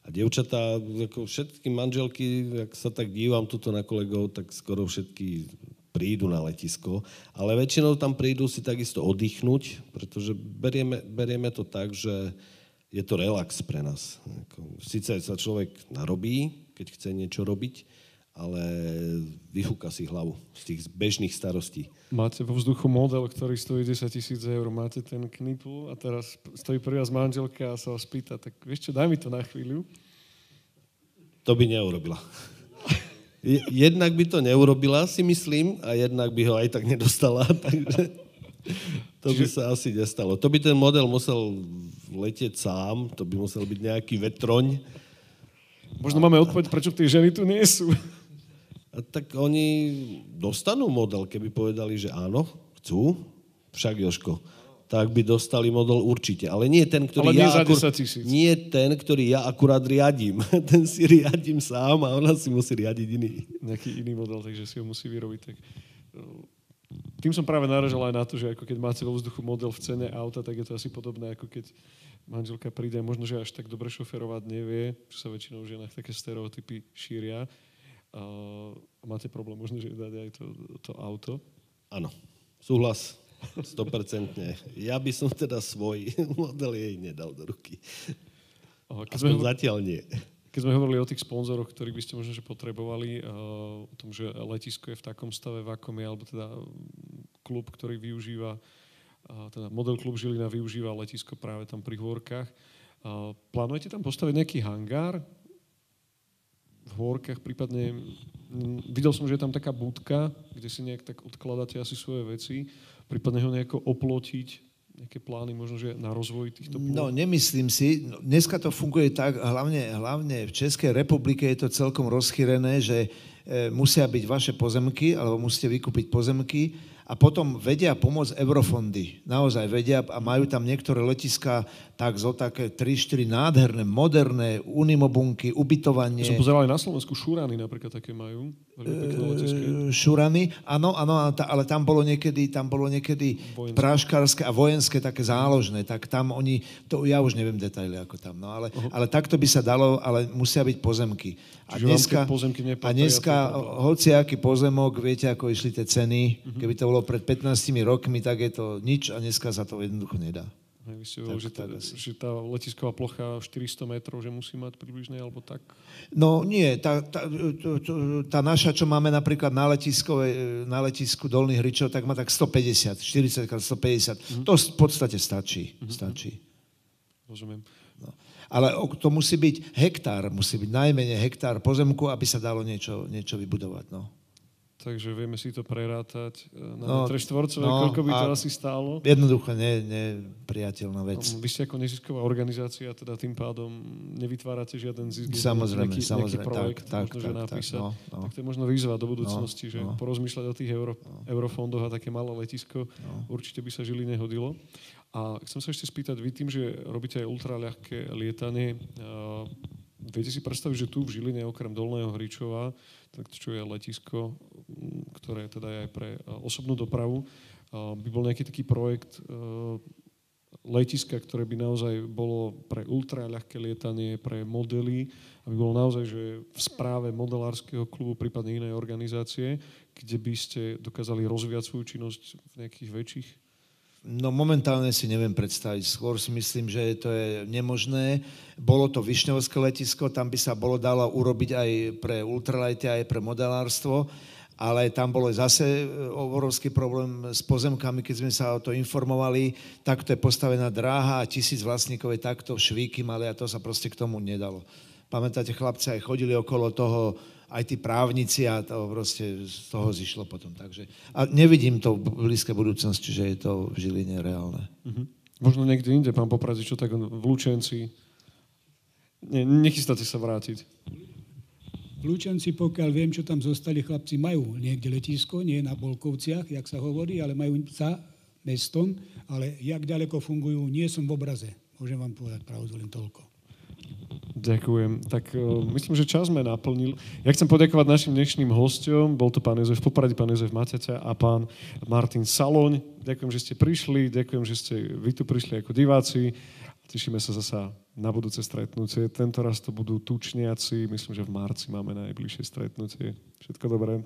A dievčatá, ako všetky manželky, ak sa tak dívam tuto na kolegov, tak skoro všetky prídu na letisko, ale väčšinou tam prídu si takisto oddychnúť, pretože berieme, berieme to tak, že je to relax pre nás. Sice sa človek narobí, keď chce niečo robiť, ale vyfúka si hlavu z tých bežných starostí. Máte vo vzduchu model, ktorý stojí 10 tisíc eur, máte ten knipl a teraz stojí prvá z manželka a sa vás pýta, tak vieš čo, daj mi to na chvíľu. To by neurobila. Jednak by to neurobila, si myslím, a jednak by ho aj tak nedostala, takže to by sa asi nestalo. To by ten model musel letieť sám, to by musel byť nejaký vetroň. Možno máme odpoveď, prečo tie ženy tu nie sú tak oni dostanú model, keby povedali, že áno, chcú, však Joško, tak by dostali model určite. Ale nie ten, ktorý, Ale ja, akur... nie ten, ktorý ja akurát riadím. ten si riadím sám a ona si musí riadiť iný. Nejaký iný model, takže si ho musí vyrobiť. Tak... Tým som práve naražal aj na to, že ako keď máte vo vzduchu model v cene auta, tak je to asi podobné, ako keď manželka príde, možno, že až tak dobre šoferovať nevie, čo sa väčšinou v ženách také stereotypy šíria a máte problém možno, že dať aj to, to auto? Áno, súhlas. 100%. Ja by som teda svoj model jej nedal do ruky. Keď Aspoň sme... zatiaľ nie. keď sme hovorili o tých sponzoroch, ktorých by ste možno že potrebovali, o tom, že letisko je v takom stave, v akom je, alebo teda klub, ktorý využíva, teda model klub Žilina využíva letisko práve tam pri Hôrkach. Plánujete tam postaviť nejaký hangár v Hôrkach, prípadne videl som, že je tam taká budka, kde si nejak tak odkladáte asi svoje veci, prípadne ho nejako oplotiť, nejaké plány možno, že na rozvoj týchto plôch? No, nemyslím si. Dneska to funguje tak, hlavne, hlavne v Českej republike je to celkom rozchýrené, že e, musia byť vaše pozemky, alebo musíte vykúpiť pozemky a potom vedia pomôcť eurofondy. Naozaj vedia a majú tam niektoré letiska tak zo také 3-4 nádherné, moderné unimobunky, ubytovanie. Ja som pozeral aj na Slovensku šúrany napríklad také majú. E, šúrany, áno, áno, ale tam bolo niekedy, tam bolo niekedy vojenské. práškarské a vojenské také záložné, tak tam oni, to ja už neviem detaily ako tam, no ale, uh-huh. ale takto by sa dalo, ale musia byť pozemky. A Čiže dneska, pozemky a dneska hociaký pozemok, viete, ako išli tie ceny, uh-huh. keby to bolo pred 15 rokmi, tak je to nič a dneska sa to jednoducho nedá. Vy ste hovorili, že, tá, že tá letisková plocha 400 metrov, že musí mať približne, alebo tak? No nie, tá, tá, tá naša, čo máme napríklad na, na letisku Dolných Hričov, tak má tak 150, 40 x 150. Mm-hmm. To v podstate stačí. Mm-hmm. stačí. Rozumiem. Ale to musí byť hektár, musí byť najmenej hektár pozemku, aby sa dalo niečo, niečo vybudovať. No takže vieme si to prerátať e, na no, metre štvorcové, no, koľko by to asi stálo. Jednoducho ne, nepriateľná vec. No, vy ste ako nezisková organizácia, teda tým pádom nevytvárate žiaden zisk. Samozrejme, nejaký, samozrejme, nejaký projekt, tak, možno, tak, že napísať. Tak, no, no. tak to je možno výzva do budúcnosti, no, že no. porozmýšľať o tých euro, no. eurofondoch a také malé letisko no. určite by sa žili nehodilo. A chcem sa ešte spýtať, vy tým, že robíte aj ultraľahké lietanie, uh, viete si predstaviť, že tu v Žiline okrem Dolného Hričova, tak čo je letisko, ktoré teda je aj pre e, osobnú dopravu, e, by bol nejaký taký projekt e, letiska, ktoré by naozaj bolo pre ultraľahké lietanie, pre modely, aby bolo naozaj, že v správe modelárskeho klubu, prípadne inej organizácie, kde by ste dokázali rozvíjať svoju činnosť v nejakých väčších No momentálne si neviem predstaviť. Skôr si myslím, že to je nemožné. Bolo to Višňovské letisko, tam by sa bolo dalo urobiť aj pre ultralighty, aj pre modelárstvo, ale tam bolo zase e, obrovský problém s pozemkami, keď sme sa o to informovali. Takto je postavená dráha a tisíc vlastníkov je takto švíky mali a to sa proste k tomu nedalo. Pamätáte, chlapci aj chodili okolo toho aj tí právnici a to proste z toho zišlo potom. Takže, a nevidím to v blízkej budúcnosti, že je to v Žiline reálne. Uh-huh. Možno niekde inde, pán Popradzi, čo tak v Lučenci. Ne, nechystáte sa vrátiť. Lučenci, pokiaľ viem, čo tam zostali chlapci, majú niekde letisko, nie na Bolkovciach, jak sa hovorí, ale majú za mestom, ale jak ďaleko fungujú, nie som v obraze. Môžem vám povedať pravdu len toľko. Ďakujem. Tak uh, myslím, že čas sme naplnil. Ja chcem poďakovať našim dnešným hostom. Bol to pán Jozef Popradi, pán Jozef Mateťa a pán Martin Saloň. Ďakujem, že ste prišli. Ďakujem, že ste vy tu prišli ako diváci. Tešíme sa zasa na budúce stretnutie. Tento raz to budú tučniaci. Myslím, že v marci máme najbližšie stretnutie. Všetko dobré.